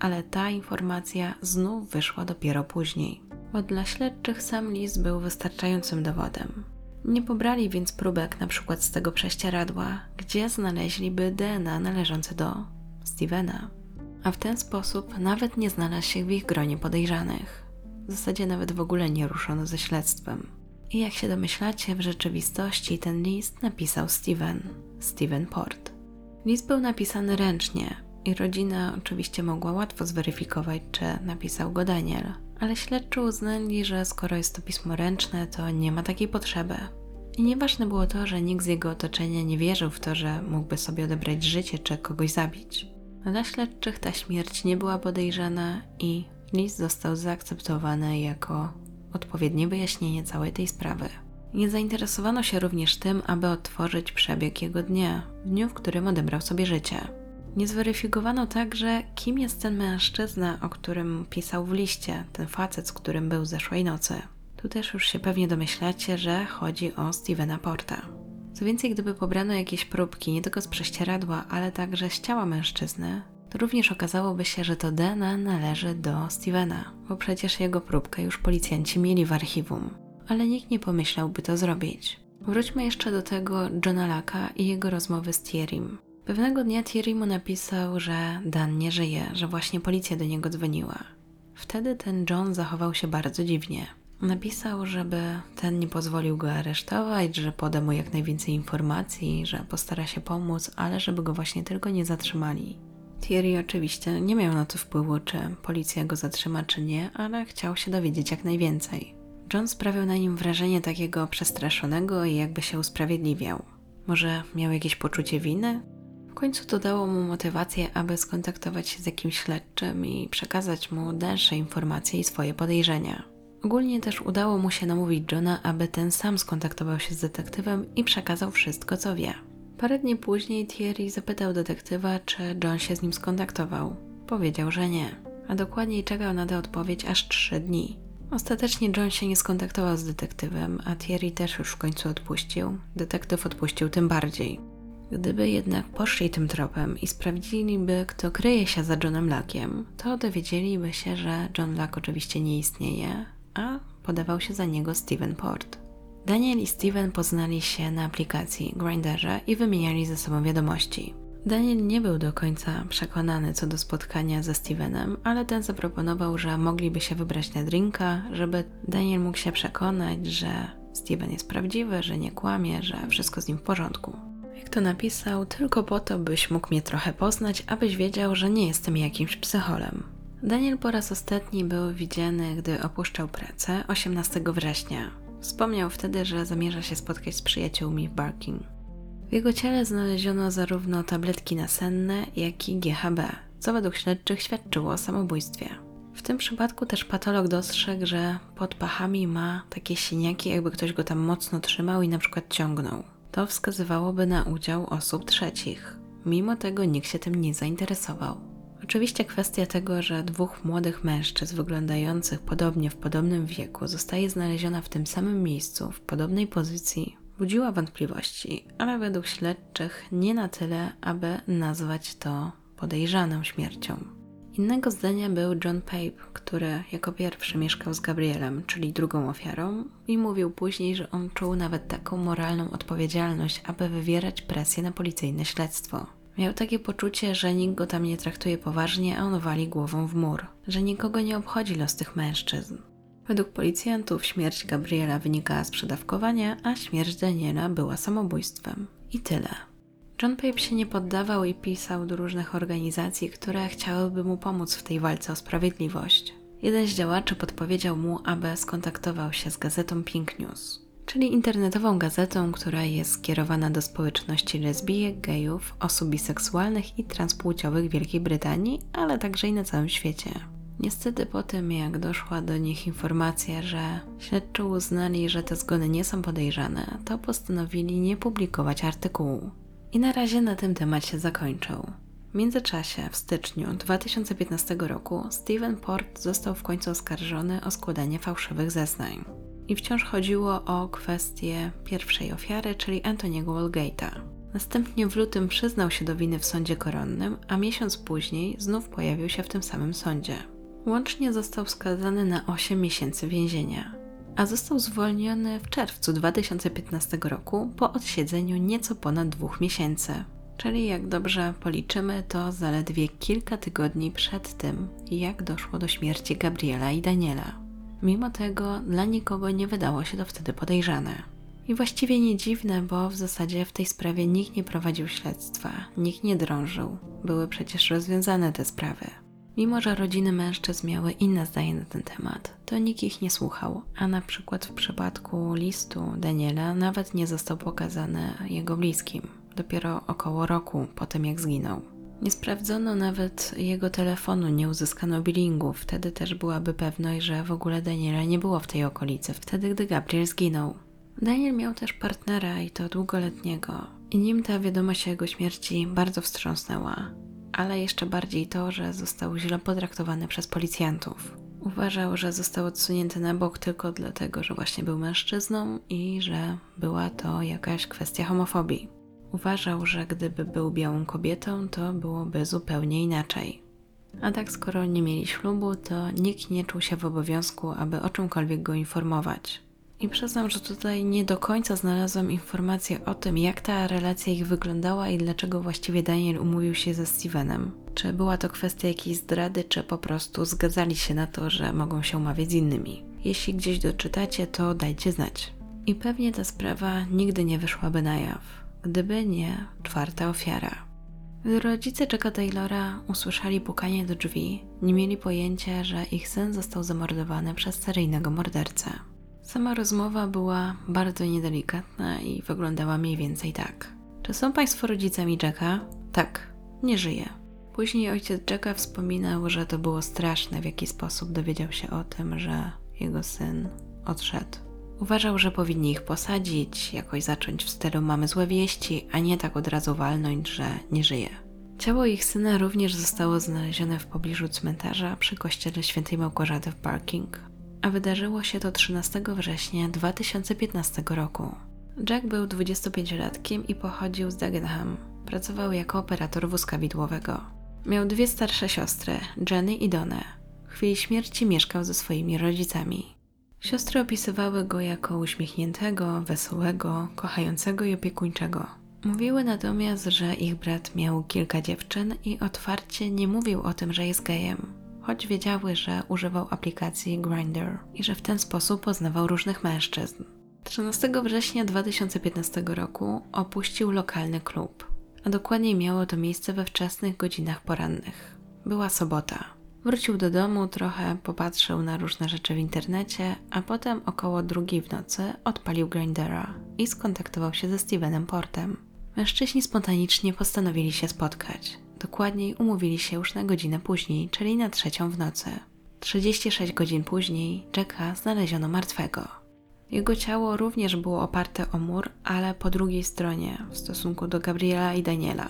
Ale ta informacja znów wyszła dopiero później, bo dla śledczych sam list był wystarczającym dowodem. Nie pobrali więc próbek przykład z tego prześcieradła, gdzie znaleźliby DNA należące do Stevena. A w ten sposób nawet nie znalazł się w ich gronie podejrzanych. W zasadzie nawet w ogóle nie ruszono ze śledztwem. I jak się domyślacie, w rzeczywistości ten list napisał Steven, Steven Port. List był napisany ręcznie i rodzina oczywiście mogła łatwo zweryfikować, czy napisał go Daniel, ale śledczy uznali, że skoro jest to pismo ręczne, to nie ma takiej potrzeby. I nieważne było to, że nikt z jego otoczenia nie wierzył w to, że mógłby sobie odebrać życie czy kogoś zabić. Dla śledczych ta śmierć nie była podejrzana i list został zaakceptowany jako odpowiednie wyjaśnienie całej tej sprawy. Nie zainteresowano się również tym, aby odtworzyć przebieg jego dnia, w dniu, w którym odebrał sobie życie. Nie zweryfikowano także, kim jest ten mężczyzna, o którym pisał w liście, ten facet, z którym był zeszłej nocy. Tu też już się pewnie domyślacie, że chodzi o Stevena Porta. Co więcej, gdyby pobrano jakieś próbki nie tylko z prześcieradła, ale także z ciała mężczyzny, to również okazałoby się, że to DNA należy do Stevena, bo przecież jego próbkę już policjanci mieli w archiwum, ale nikt nie pomyślałby to zrobić. Wróćmy jeszcze do tego Johna Laka i jego rozmowy z Thierrym. Pewnego dnia Thierry mu napisał, że Dan nie żyje, że właśnie policja do niego dzwoniła. Wtedy ten John zachował się bardzo dziwnie. Napisał, żeby ten nie pozwolił go aresztować, że poda mu jak najwięcej informacji, że postara się pomóc, ale żeby go właśnie tylko nie zatrzymali. Thierry oczywiście nie miał na to wpływu, czy policja go zatrzyma, czy nie, ale chciał się dowiedzieć jak najwięcej. John sprawiał na nim wrażenie takiego przestraszonego i jakby się usprawiedliwiał. Może miał jakieś poczucie winy? W końcu to dało mu motywację, aby skontaktować się z jakimś śledczym i przekazać mu dalsze informacje i swoje podejrzenia. Ogólnie też udało mu się namówić Johna, aby ten sam skontaktował się z detektywem i przekazał wszystko, co wie. Parę dni później Thierry zapytał detektywa, czy John się z nim skontaktował. Powiedział, że nie, a dokładniej czekał na tę odpowiedź aż trzy dni. Ostatecznie John się nie skontaktował z detektywem, a Thierry też już w końcu odpuścił. Detektyw odpuścił tym bardziej. Gdyby jednak poszli tym tropem i sprawdziliby, kto kryje się za Johnem Lackiem, to dowiedzieliby się, że John Lack oczywiście nie istnieje, a podawał się za niego Steven Port. Daniel i Steven poznali się na aplikacji Grinderze i wymieniali ze sobą wiadomości. Daniel nie był do końca przekonany co do spotkania ze Stevenem, ale ten zaproponował, że mogliby się wybrać na drinka, żeby Daniel mógł się przekonać, że Steven jest prawdziwy, że nie kłamie, że wszystko z nim w porządku. To napisał, tylko po to, byś mógł mnie trochę poznać, abyś wiedział, że nie jestem jakimś psycholem. Daniel po raz ostatni był widziany, gdy opuszczał pracę 18 września. Wspomniał wtedy, że zamierza się spotkać z przyjaciółmi w Barking. W jego ciele znaleziono zarówno tabletki nasenne, jak i GHB, co według śledczych świadczyło o samobójstwie. W tym przypadku też patolog dostrzegł, że pod pachami ma takie siniaki, jakby ktoś go tam mocno trzymał i na przykład ciągnął. To wskazywałoby na udział osób trzecich. Mimo tego nikt się tym nie zainteresował. Oczywiście kwestia tego, że dwóch młodych mężczyzn wyglądających podobnie w podobnym wieku zostaje znaleziona w tym samym miejscu, w podobnej pozycji, budziła wątpliwości, ale według śledczych nie na tyle, aby nazwać to podejrzaną śmiercią. Innego zdania był John Pape, który jako pierwszy mieszkał z Gabrielem, czyli drugą ofiarą, i mówił później, że on czuł nawet taką moralną odpowiedzialność, aby wywierać presję na policyjne śledztwo. Miał takie poczucie, że nikt go tam nie traktuje poważnie, a on wali głową w mur, że nikogo nie obchodzi los tych mężczyzn. Według policjantów śmierć Gabriela wynikała z przedawkowania, a śmierć Daniela była samobójstwem. I tyle. John Pape się nie poddawał i pisał do różnych organizacji, które chciałyby mu pomóc w tej walce o sprawiedliwość. Jeden z działaczy podpowiedział mu, aby skontaktował się z gazetą Pink News, czyli internetową gazetą, która jest skierowana do społeczności lesbijek, gejów, osób biseksualnych i transpłciowych w Wielkiej Brytanii, ale także i na całym świecie. Niestety po tym, jak doszła do nich informacja, że śledczy uznali, że te zgony nie są podejrzane, to postanowili nie publikować artykułu. I na razie na tym temat się zakończył. W międzyczasie, w styczniu 2015 roku, Steven Port został w końcu oskarżony o składanie fałszywych zeznań. I wciąż chodziło o kwestię pierwszej ofiary, czyli Antoniego Walgate'a. Następnie w lutym przyznał się do winy w sądzie koronnym, a miesiąc później znów pojawił się w tym samym sądzie. Łącznie został skazany na 8 miesięcy więzienia a został zwolniony w czerwcu 2015 roku po odsiedzeniu nieco ponad dwóch miesięcy. Czyli jak dobrze policzymy, to zaledwie kilka tygodni przed tym, jak doszło do śmierci Gabriela i Daniela. Mimo tego dla nikogo nie wydało się to wtedy podejrzane. I właściwie nie dziwne, bo w zasadzie w tej sprawie nikt nie prowadził śledztwa, nikt nie drążył. Były przecież rozwiązane te sprawy. Mimo, że rodziny mężczyzn miały inne zdanie na ten temat, to nikt ich nie słuchał, a na przykład w przypadku listu Daniela nawet nie został pokazany jego bliskim, dopiero około roku po tym jak zginął. Nie sprawdzono nawet jego telefonu, nie uzyskano billingu, wtedy też byłaby pewność, że w ogóle Daniela nie było w tej okolicy, wtedy gdy Gabriel zginął. Daniel miał też partnera i to długoletniego, i nim ta wiadomość o jego śmierci bardzo wstrząsnęła ale jeszcze bardziej to, że został źle potraktowany przez policjantów. Uważał, że został odsunięty na bok tylko dlatego, że właśnie był mężczyzną i że była to jakaś kwestia homofobii. Uważał, że gdyby był białą kobietą, to byłoby zupełnie inaczej. A tak, skoro nie mieli ślubu, to nikt nie czuł się w obowiązku, aby o czymkolwiek go informować. I przyznam, że tutaj nie do końca znalazłam informację o tym, jak ta relacja ich wyglądała i dlaczego właściwie Daniel umówił się ze Stevenem. Czy była to kwestia jakiejś zdrady, czy po prostu zgadzali się na to, że mogą się umawiać z innymi. Jeśli gdzieś doczytacie, to dajcie znać. I pewnie ta sprawa nigdy nie wyszłaby na jaw, gdyby nie czwarta ofiara. Gdy rodzice Jacka Taylora usłyszeli pukanie do drzwi, nie mieli pojęcia, że ich syn został zamordowany przez seryjnego mordercę. Sama rozmowa była bardzo niedelikatna i wyglądała mniej więcej tak. Czy są Państwo rodzicami Jacka? Tak, nie żyje. Później ojciec Jacka wspominał, że to było straszne, w jaki sposób dowiedział się o tym, że jego syn odszedł. Uważał, że powinni ich posadzić, jakoś zacząć w stylu mamy złe wieści, a nie tak od razu walnąć, że nie żyje. Ciało ich syna również zostało znalezione w pobliżu cmentarza przy kościele świętej Małgorzaty w Parking, a wydarzyło się to 13 września 2015 roku. Jack był 25-latkiem i pochodził z Dagenham. Pracował jako operator wózka widłowego. Miał dwie starsze siostry, Jenny i Donę. W chwili śmierci mieszkał ze swoimi rodzicami. Siostry opisywały go jako uśmiechniętego, wesołego, kochającego i opiekuńczego. Mówiły natomiast, że ich brat miał kilka dziewczyn i otwarcie nie mówił o tym, że jest gejem choć wiedziały, że używał aplikacji Grindr i że w ten sposób poznawał różnych mężczyzn. 13 września 2015 roku opuścił lokalny klub, a dokładniej miało to miejsce we wczesnych godzinach porannych. Była sobota. Wrócił do domu, trochę popatrzył na różne rzeczy w internecie, a potem około drugiej w nocy odpalił Grindera i skontaktował się ze Stevenem Portem. Mężczyźni spontanicznie postanowili się spotkać. Dokładniej umówili się już na godzinę później, czyli na trzecią w nocy. 36 godzin później Jacka znaleziono martwego. Jego ciało również było oparte o mur, ale po drugiej stronie, w stosunku do Gabriela i Daniela.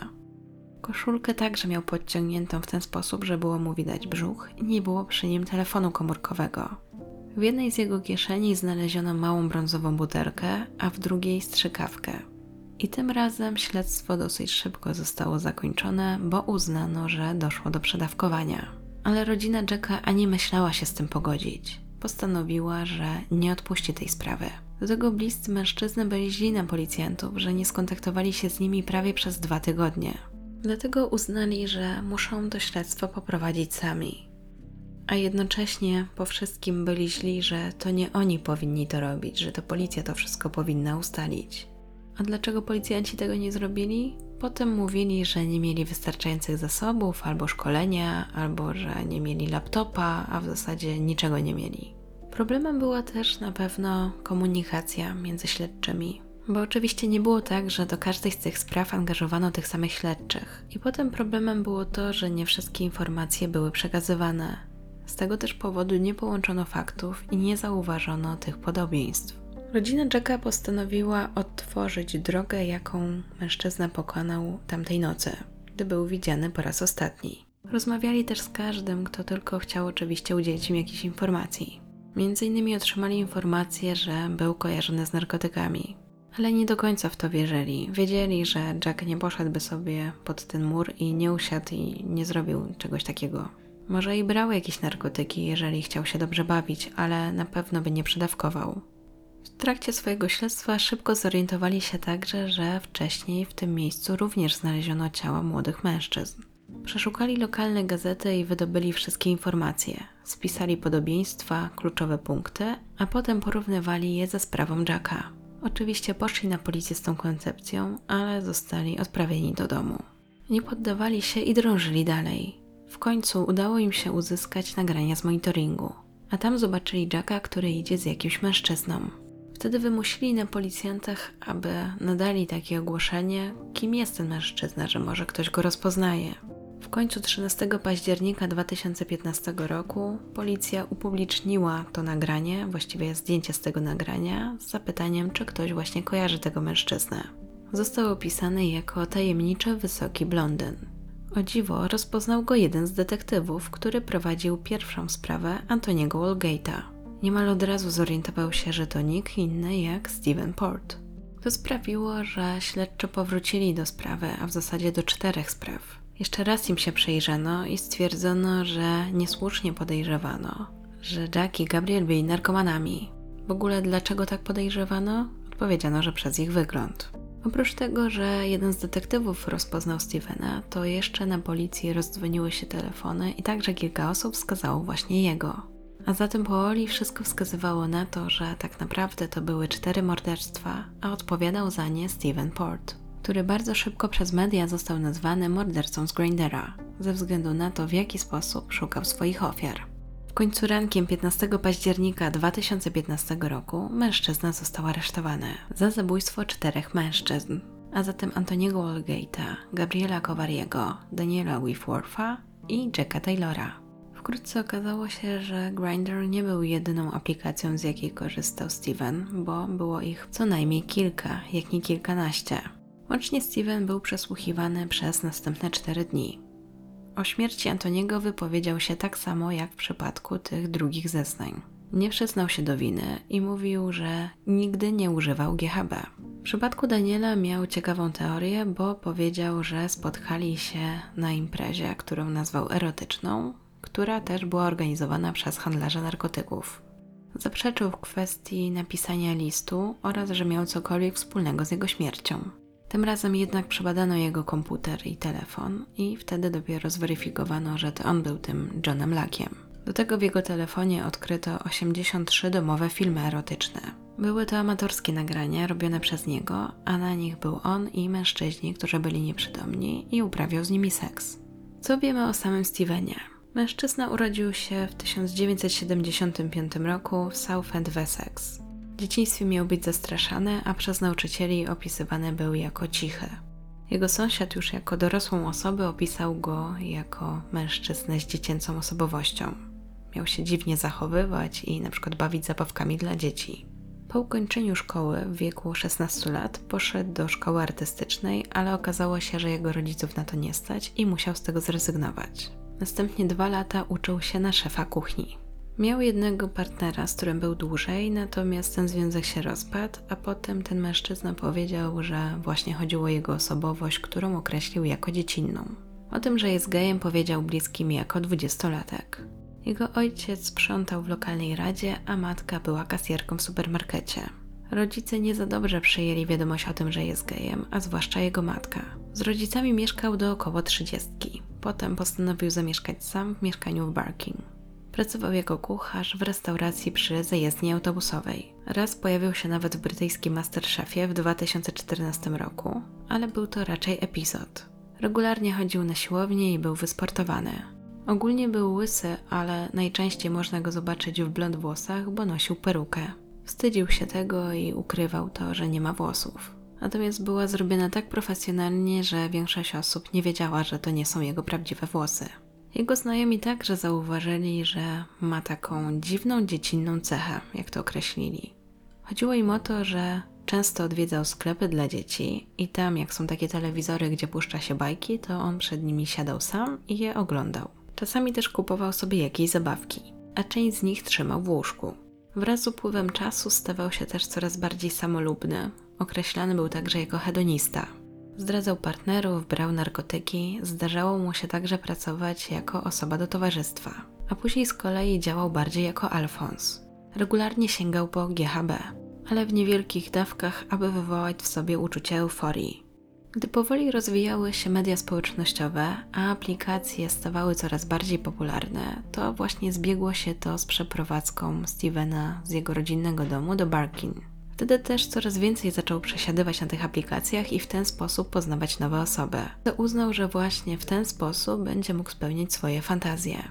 Koszulkę także miał podciągniętą w ten sposób, że było mu widać brzuch i nie było przy nim telefonu komórkowego. W jednej z jego kieszeni znaleziono małą brązową butelkę, a w drugiej strzykawkę. I tym razem śledztwo dosyć szybko zostało zakończone, bo uznano, że doszło do przedawkowania. Ale rodzina Jacka ani myślała się z tym pogodzić. Postanowiła, że nie odpuści tej sprawy. Do tego bliscy mężczyzny byli źli na policjantów, że nie skontaktowali się z nimi prawie przez dwa tygodnie. Dlatego uznali, że muszą to śledztwo poprowadzić sami. A jednocześnie po wszystkim byli źli, że to nie oni powinni to robić, że to policja to wszystko powinna ustalić. A dlaczego policjanci tego nie zrobili? Potem mówili, że nie mieli wystarczających zasobów, albo szkolenia, albo że nie mieli laptopa, a w zasadzie niczego nie mieli. Problemem była też na pewno komunikacja między śledczymi. Bo oczywiście nie było tak, że do każdej z tych spraw angażowano tych samych śledczych. I potem problemem było to, że nie wszystkie informacje były przekazywane. Z tego też powodu nie połączono faktów i nie zauważono tych podobieństw. Rodzina Jacka postanowiła odtworzyć drogę, jaką mężczyzna pokonał tamtej nocy, gdy był widziany po raz ostatni. Rozmawiali też z każdym, kto tylko chciał oczywiście udzielić im jakichś informacji. Między innymi otrzymali informację, że był kojarzony z narkotykami, ale nie do końca w to wierzyli. Wiedzieli, że Jack nie poszedłby sobie pod ten mur i nie usiadł i nie zrobił czegoś takiego. Może i brał jakieś narkotyki, jeżeli chciał się dobrze bawić, ale na pewno by nie przedawkował. W trakcie swojego śledztwa szybko zorientowali się także, że wcześniej w tym miejscu również znaleziono ciała młodych mężczyzn. Przeszukali lokalne gazety i wydobyli wszystkie informacje. Spisali podobieństwa, kluczowe punkty, a potem porównywali je ze sprawą Jacka. Oczywiście poszli na policję z tą koncepcją, ale zostali odprawieni do domu. Nie poddawali się i drążyli dalej. W końcu udało im się uzyskać nagrania z monitoringu, a tam zobaczyli Jacka, który idzie z jakimś mężczyzną. Wtedy wymusili na policjantach, aby nadali takie ogłoszenie, kim jest ten mężczyzna, że może ktoś go rozpoznaje. W końcu 13 października 2015 roku policja upubliczniła to nagranie, właściwie zdjęcie z tego nagrania, z zapytaniem, czy ktoś właśnie kojarzy tego mężczyznę. Został opisany jako tajemniczy, wysoki blondyn. O dziwo rozpoznał go jeden z detektywów, który prowadził pierwszą sprawę Antoniego Walgate'a. Niemal od razu zorientował się, że to nikt inny jak Steven Port. To sprawiło, że śledczy powrócili do sprawy, a w zasadzie do czterech spraw. Jeszcze raz im się przejrzano i stwierdzono, że niesłusznie podejrzewano, że Jack i Gabriel byli narkomanami. W ogóle dlaczego tak podejrzewano? Odpowiedziano, że przez ich wygląd. Oprócz tego, że jeden z detektywów rozpoznał Stevena, to jeszcze na policji rozdzwoniły się telefony i także kilka osób wskazało właśnie jego. A zatem powoli wszystko wskazywało na to, że tak naprawdę to były cztery morderstwa, a odpowiadał za nie Steven Port który bardzo szybko przez media został nazwany mordercą z Grindera, ze względu na to, w jaki sposób szukał swoich ofiar. W końcu rankiem 15 października 2015 roku mężczyzna został aresztowany za zabójstwo czterech mężczyzn, a zatem Antoniego Walgate'a, Gabriela Covariego, Daniela Whitwortha i Jacka Taylora. Wkrótce okazało się, że Grindr nie był jedyną aplikacją, z jakiej korzystał Steven, bo było ich co najmniej kilka, jak nie kilkanaście. Łącznie Steven był przesłuchiwany przez następne cztery dni. O śmierci Antoniego wypowiedział się tak samo jak w przypadku tych drugich zeznań. Nie przyznał się do winy i mówił, że nigdy nie używał GHB. W przypadku Daniela miał ciekawą teorię, bo powiedział, że spotkali się na imprezie, którą nazwał erotyczną, która też była organizowana przez handlarza narkotyków. Zaprzeczył w kwestii napisania listu oraz, że miał cokolwiek wspólnego z jego śmiercią. Tym razem jednak przebadano jego komputer i telefon i wtedy dopiero zweryfikowano, że to on był tym Johnem Lackiem. Do tego w jego telefonie odkryto 83 domowe filmy erotyczne. Były to amatorskie nagrania robione przez niego, a na nich był on i mężczyźni, którzy byli nieprzytomni i uprawiał z nimi seks. Co wiemy o samym Stevenie? Mężczyzna urodził się w 1975 roku w Southend w Essex dzieciństwie miał być zastraszany, a przez nauczycieli opisywany był jako cichy. Jego sąsiad już jako dorosłą osobę opisał go jako mężczyznę z dziecięcą osobowością. Miał się dziwnie zachowywać i na przykład bawić zabawkami dla dzieci. Po ukończeniu szkoły w wieku 16 lat poszedł do szkoły artystycznej, ale okazało się, że jego rodziców na to nie stać i musiał z tego zrezygnować. Następnie dwa lata uczył się na szefa kuchni. Miał jednego partnera, z którym był dłużej, natomiast ten związek się rozpadł, a potem ten mężczyzna powiedział, że właśnie chodziło o jego osobowość, którą określił jako dziecinną. O tym, że jest gejem, powiedział bliskim jako dwudziestolatek. Jego ojciec sprzątał w lokalnej radzie, a matka była kasjerką w supermarkecie. Rodzice nie za dobrze przyjęli wiadomość o tym, że jest gejem, a zwłaszcza jego matka. Z rodzicami mieszkał do około trzydziestki. Potem postanowił zamieszkać sam w mieszkaniu w Barking. Pracował jako kucharz w restauracji przy zajezdni autobusowej. Raz pojawił się nawet w brytyjskim Masterchefie w 2014 roku, ale był to raczej epizod. Regularnie chodził na siłownię i był wysportowany. Ogólnie był łysy, ale najczęściej można go zobaczyć w blond włosach, bo nosił perukę. Wstydził się tego i ukrywał to, że nie ma włosów. Natomiast była zrobiona tak profesjonalnie, że większość osób nie wiedziała, że to nie są jego prawdziwe włosy. Jego znajomi także zauważyli, że ma taką dziwną dziecinną cechę, jak to określili. Chodziło im o to, że często odwiedzał sklepy dla dzieci i tam, jak są takie telewizory, gdzie puszcza się bajki, to on przed nimi siadał sam i je oglądał. Czasami też kupował sobie jakieś zabawki, a część z nich trzymał w łóżku. Wraz z upływem czasu stawał się też coraz bardziej samolubny. Określany był także jako hedonista. Zdradzał partnerów, brał narkotyki, zdarzało mu się także pracować jako osoba do towarzystwa, a później z kolei działał bardziej jako Alfons. Regularnie sięgał po GHB, ale w niewielkich dawkach, aby wywołać w sobie uczucie euforii. Gdy powoli rozwijały się media społecznościowe, a aplikacje stawały coraz bardziej popularne, to właśnie zbiegło się to z przeprowadzką Stevena z jego rodzinnego domu do Barkin. Wtedy też coraz więcej zaczął przesiadywać na tych aplikacjach i w ten sposób poznawać nowe osoby. To uznał, że właśnie w ten sposób będzie mógł spełnić swoje fantazje.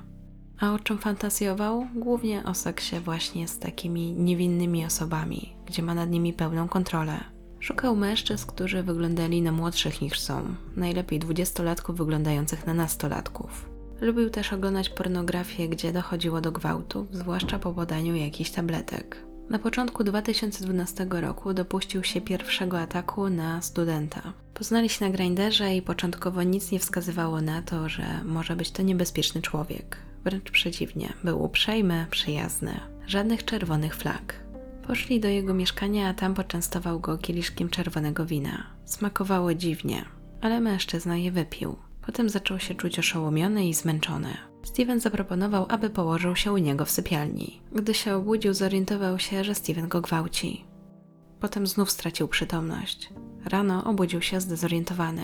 A o czym fantazjował? Głównie o seksie właśnie z takimi niewinnymi osobami, gdzie ma nad nimi pełną kontrolę. Szukał mężczyzn, którzy wyglądali na młodszych niż są, najlepiej dwudziestolatków wyglądających na nastolatków. Lubił też oglądać pornografię, gdzie dochodziło do gwałtów, zwłaszcza po podaniu jakichś tabletek. Na początku 2012 roku dopuścił się pierwszego ataku na studenta. Poznali się na grinderze i początkowo nic nie wskazywało na to, że może być to niebezpieczny człowiek. Wręcz przeciwnie, był uprzejmy, przyjazny. Żadnych czerwonych flag. Poszli do jego mieszkania, a tam poczęstował go kieliszkiem czerwonego wina. Smakowało dziwnie, ale mężczyzna je wypił. Potem zaczął się czuć oszołomiony i zmęczony. Steven zaproponował, aby położył się u niego w sypialni. Gdy się obudził, zorientował się, że Steven go gwałci. Potem znów stracił przytomność. Rano obudził się zdezorientowany.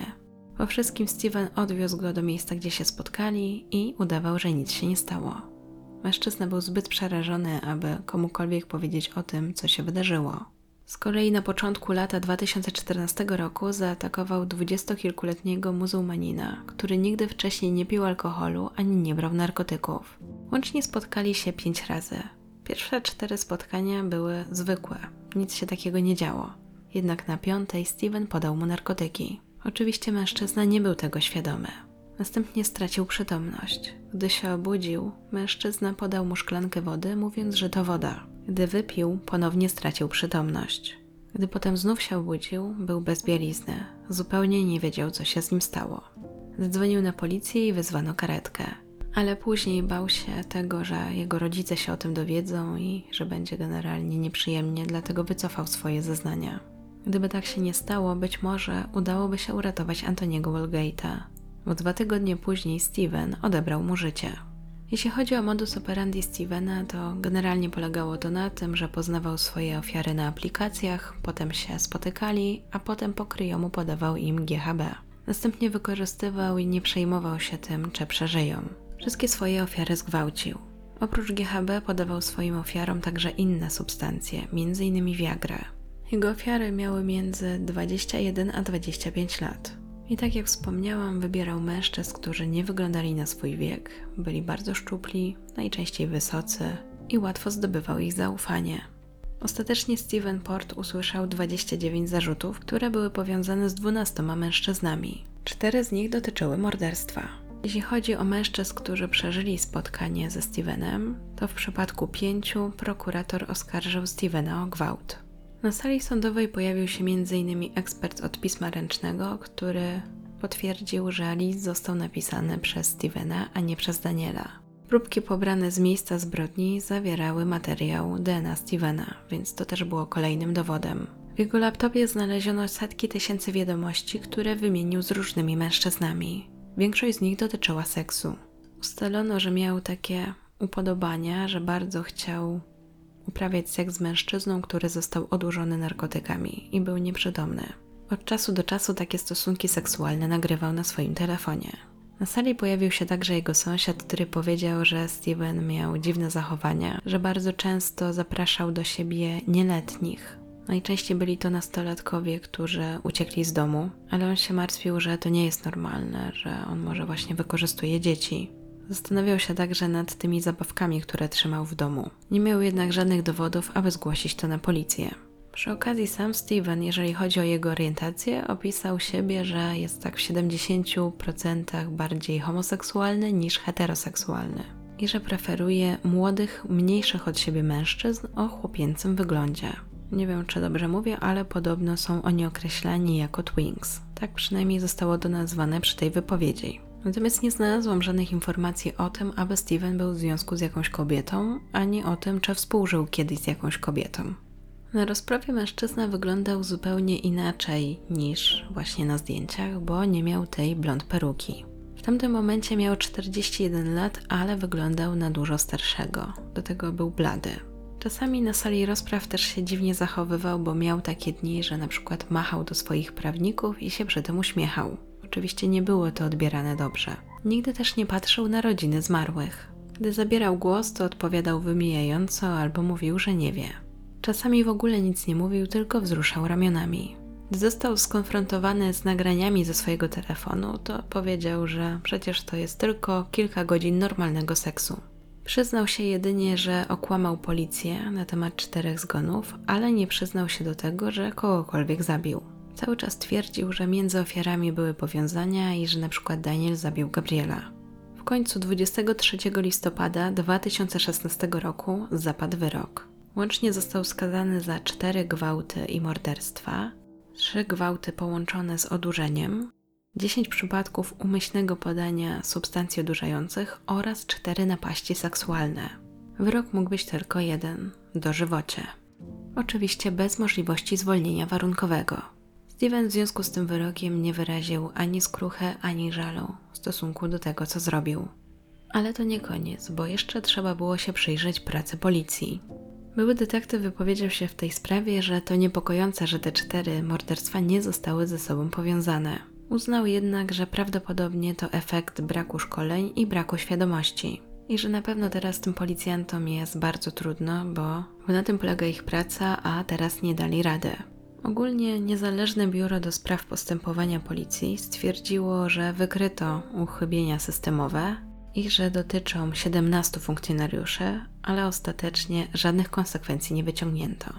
Po wszystkim Steven odwiózł go do miejsca, gdzie się spotkali i udawał, że nic się nie stało. Mężczyzna był zbyt przerażony, aby komukolwiek powiedzieć o tym, co się wydarzyło. Z kolei na początku lata 2014 roku zaatakował dwudziestokilkuletniego muzułmanina, który nigdy wcześniej nie pił alkoholu ani nie brał narkotyków. Łącznie spotkali się pięć razy. Pierwsze cztery spotkania były zwykłe, nic się takiego nie działo. Jednak na piątej Steven podał mu narkotyki. Oczywiście mężczyzna nie był tego świadomy. Następnie stracił przytomność. Gdy się obudził, mężczyzna podał mu szklankę wody, mówiąc, że to woda. Gdy wypił, ponownie stracił przytomność. Gdy potem znów się obudził, był bez bielizny. Zupełnie nie wiedział, co się z nim stało. Zadzwonił na policję i wezwano karetkę. Ale później bał się tego, że jego rodzice się o tym dowiedzą i że będzie generalnie nieprzyjemnie, dlatego wycofał swoje zeznania. Gdyby tak się nie stało, być może udałoby się uratować Antoniego Walgate'a, bo dwa tygodnie później Steven odebrał mu życie. Jeśli chodzi o modus operandi Stevena, to generalnie polegało to na tym, że poznawał swoje ofiary na aplikacjach, potem się spotykali, a potem pokryjomu podawał im GHB. Następnie wykorzystywał i nie przejmował się tym, czy przeżyją. Wszystkie swoje ofiary zgwałcił. Oprócz GHB podawał swoim ofiarom także inne substancje, m.in. Viagrę. Jego ofiary miały między 21 a 25 lat. I tak jak wspomniałam, wybierał mężczyzn, którzy nie wyglądali na swój wiek, byli bardzo szczupli, najczęściej wysocy i łatwo zdobywał ich zaufanie. Ostatecznie Steven Port usłyszał 29 zarzutów, które były powiązane z 12 mężczyznami. Cztery z nich dotyczyły morderstwa. Jeśli chodzi o mężczyzn, którzy przeżyli spotkanie ze Stevenem, to w przypadku pięciu prokurator oskarżył Stevena o gwałt. Na sali sądowej pojawił się m.in. ekspert od pisma ręcznego, który potwierdził, że list został napisany przez Stevena, a nie przez Daniela. Próbki pobrane z miejsca zbrodni zawierały materiał DNA Stevena, więc to też było kolejnym dowodem. W jego laptopie znaleziono setki tysięcy wiadomości, które wymienił z różnymi mężczyznami. Większość z nich dotyczyła seksu. Ustalono, że miał takie upodobania, że bardzo chciał uprawiać seks z mężczyzną, który został odurzony narkotykami i był nieprzytomny. Od czasu do czasu takie stosunki seksualne nagrywał na swoim telefonie. Na sali pojawił się także jego sąsiad, który powiedział, że Steven miał dziwne zachowania, że bardzo często zapraszał do siebie nieletnich. Najczęściej byli to nastolatkowie, którzy uciekli z domu, ale on się martwił, że to nie jest normalne, że on może właśnie wykorzystuje dzieci. Zastanawiał się także nad tymi zabawkami, które trzymał w domu. Nie miał jednak żadnych dowodów, aby zgłosić to na policję. Przy okazji sam Steven, jeżeli chodzi o jego orientację, opisał siebie, że jest tak w 70% bardziej homoseksualny niż heteroseksualny i że preferuje młodych, mniejszych od siebie mężczyzn o chłopięcym wyglądzie. Nie wiem, czy dobrze mówię, ale podobno są oni określani jako twinks. Tak przynajmniej zostało to nazwane przy tej wypowiedzi. Natomiast nie znalazłam żadnych informacji o tym, aby Steven był w związku z jakąś kobietą, ani o tym, czy współżył kiedyś z jakąś kobietą. Na rozprawie mężczyzna wyglądał zupełnie inaczej niż właśnie na zdjęciach, bo nie miał tej blond peruki. W tamtym momencie miał 41 lat, ale wyglądał na dużo starszego. Do tego był blady. Czasami na sali rozpraw też się dziwnie zachowywał, bo miał takie dni, że na przykład machał do swoich prawników i się przy tym uśmiechał. Oczywiście nie było to odbierane dobrze. Nigdy też nie patrzył na rodziny zmarłych. Gdy zabierał głos, to odpowiadał wymijająco albo mówił, że nie wie. Czasami w ogóle nic nie mówił, tylko wzruszał ramionami. Gdy został skonfrontowany z nagraniami ze swojego telefonu, to powiedział, że przecież to jest tylko kilka godzin normalnego seksu. Przyznał się jedynie, że okłamał policję na temat czterech zgonów, ale nie przyznał się do tego, że kogokolwiek zabił. Cały czas twierdził, że między ofiarami były powiązania i że na przykład Daniel zabił Gabriela. W końcu 23 listopada 2016 roku zapadł wyrok. Łącznie został skazany za cztery gwałty i morderstwa, trzy gwałty połączone z odurzeniem, 10 przypadków umyślnego podania substancji odurzających oraz cztery napaści seksualne. Wyrok mógł być tylko jeden dożywocie. Oczywiście bez możliwości zwolnienia warunkowego. Steven w związku z tym wyrokiem nie wyraził ani skruchy, ani żalu w stosunku do tego, co zrobił. Ale to nie koniec, bo jeszcze trzeba było się przyjrzeć pracy policji. Były detektyw wypowiedział się w tej sprawie, że to niepokojące, że te cztery morderstwa nie zostały ze sobą powiązane. Uznał jednak, że prawdopodobnie to efekt braku szkoleń i braku świadomości. I że na pewno teraz tym policjantom jest bardzo trudno, bo na tym polega ich praca, a teraz nie dali rady. Ogólnie niezależne biuro do spraw postępowania policji stwierdziło, że wykryto uchybienia systemowe i że dotyczą 17 funkcjonariuszy, ale ostatecznie żadnych konsekwencji nie wyciągnięto.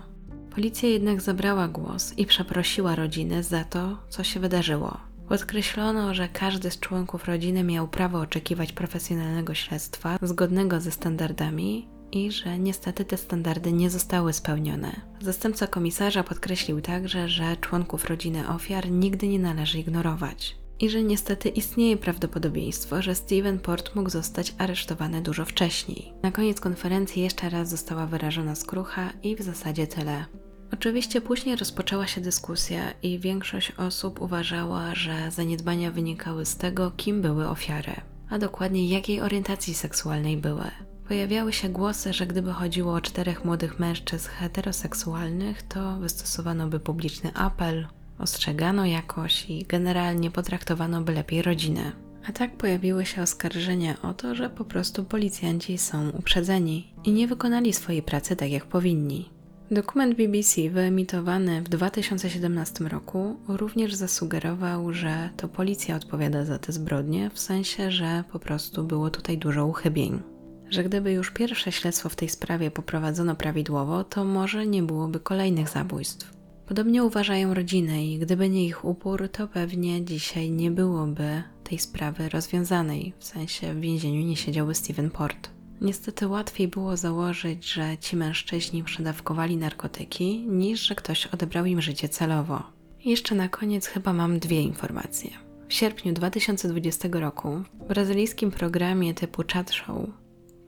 Policja jednak zabrała głos i przeprosiła rodzinę za to, co się wydarzyło. Podkreślono, że każdy z członków rodziny miał prawo oczekiwać profesjonalnego śledztwa zgodnego ze standardami i że niestety te standardy nie zostały spełnione. Zastępca komisarza podkreślił także, że członków rodziny ofiar nigdy nie należy ignorować i że niestety istnieje prawdopodobieństwo, że Steven Port mógł zostać aresztowany dużo wcześniej. Na koniec konferencji jeszcze raz została wyrażona skrucha i w zasadzie tyle. Oczywiście później rozpoczęła się dyskusja i większość osób uważała, że zaniedbania wynikały z tego, kim były ofiary, a dokładnie jakiej orientacji seksualnej były. Pojawiały się głosy, że gdyby chodziło o czterech młodych mężczyzn heteroseksualnych, to wystosowano by publiczny apel, ostrzegano jakoś i generalnie potraktowano by lepiej rodzinę. A tak pojawiły się oskarżenia o to, że po prostu policjanci są uprzedzeni i nie wykonali swojej pracy tak jak powinni. Dokument BBC wyemitowany w 2017 roku również zasugerował, że to policja odpowiada za te zbrodnie, w sensie, że po prostu było tutaj dużo uchybień. Że gdyby już pierwsze śledztwo w tej sprawie poprowadzono prawidłowo, to może nie byłoby kolejnych zabójstw. Podobnie uważają rodziny i gdyby nie ich upór, to pewnie dzisiaj nie byłoby tej sprawy rozwiązanej, w sensie w więzieniu nie siedziałby Steven Port. Niestety łatwiej było założyć, że ci mężczyźni przedawkowali narkotyki, niż że ktoś odebrał im życie celowo. Jeszcze na koniec chyba mam dwie informacje. W sierpniu 2020 roku w brazylijskim programie typu Chat Show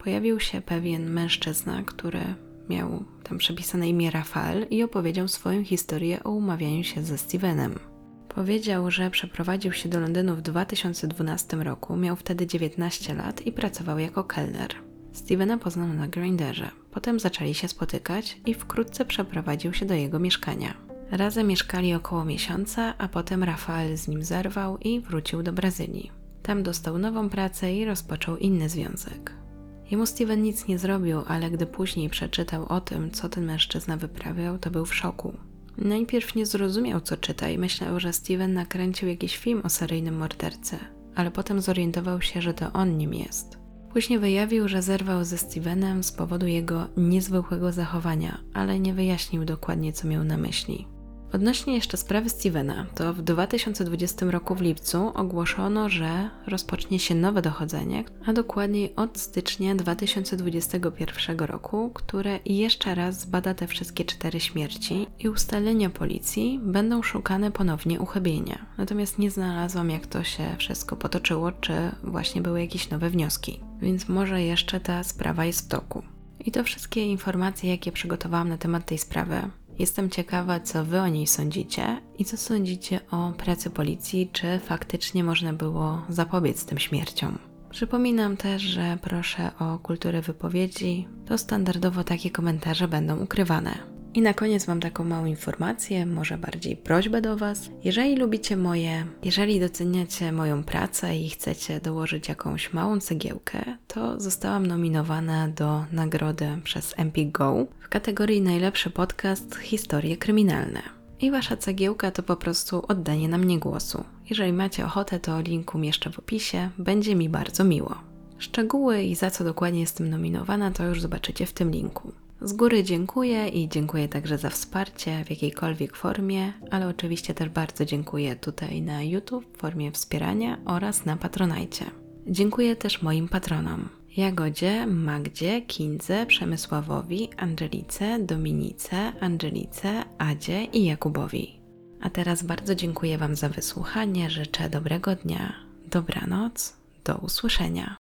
pojawił się pewien mężczyzna, który miał tam przepisane imię Rafael i opowiedział swoją historię o umawianiu się ze Stevenem. Powiedział, że przeprowadził się do Londynu w 2012 roku, miał wtedy 19 lat i pracował jako kelner. Stevena poznał na Grinderze. Potem zaczęli się spotykać i wkrótce przeprowadził się do jego mieszkania. Razem mieszkali około miesiąca, a potem Rafael z nim zerwał i wrócił do Brazylii. Tam dostał nową pracę i rozpoczął inny związek. Jemu Steven nic nie zrobił, ale gdy później przeczytał o tym, co ten mężczyzna wyprawiał, to był w szoku. Najpierw nie zrozumiał, co czyta i myślał, że Steven nakręcił jakiś film o seryjnym mordercy, ale potem zorientował się, że to on nim jest. Później wyjawił, że zerwał ze Stevenem z powodu jego niezwykłego zachowania, ale nie wyjaśnił dokładnie, co miał na myśli. Odnośnie jeszcze sprawy Stevena, to w 2020 roku w lipcu ogłoszono, że rozpocznie się nowe dochodzenie, a dokładniej od stycznia 2021 roku, które jeszcze raz zbada te wszystkie cztery śmierci i ustalenia policji będą szukane ponownie uchybienia. Natomiast nie znalazłam, jak to się wszystko potoczyło, czy właśnie były jakieś nowe wnioski. Więc może jeszcze ta sprawa jest w toku. I to wszystkie informacje, jakie przygotowałam na temat tej sprawy. Jestem ciekawa, co Wy o niej sądzicie i co sądzicie o pracy policji, czy faktycznie można było zapobiec tym śmierciom. Przypominam też, że proszę o kulturę wypowiedzi, to standardowo takie komentarze będą ukrywane. I na koniec mam taką małą informację, może bardziej prośbę do Was. Jeżeli lubicie moje, jeżeli doceniacie moją pracę i chcecie dołożyć jakąś małą cegiełkę, to zostałam nominowana do nagrody przez Empik Go w kategorii Najlepszy podcast Historie kryminalne. I Wasza cegiełka to po prostu oddanie na mnie głosu. Jeżeli macie ochotę, to link umieszczę w opisie, będzie mi bardzo miło. Szczegóły i za co dokładnie jestem nominowana, to już zobaczycie w tym linku. Z góry dziękuję i dziękuję także za wsparcie w jakiejkolwiek formie, ale oczywiście też bardzo dziękuję tutaj na YouTube w formie wspierania oraz na Patronajcie. Dziękuję też moim patronom. Jagodzie, Magdzie, Kindze, Przemysławowi, Angelice, Dominice, Angelice, Adzie i Jakubowi. A teraz bardzo dziękuję Wam za wysłuchanie, życzę dobrego dnia, dobranoc, do usłyszenia.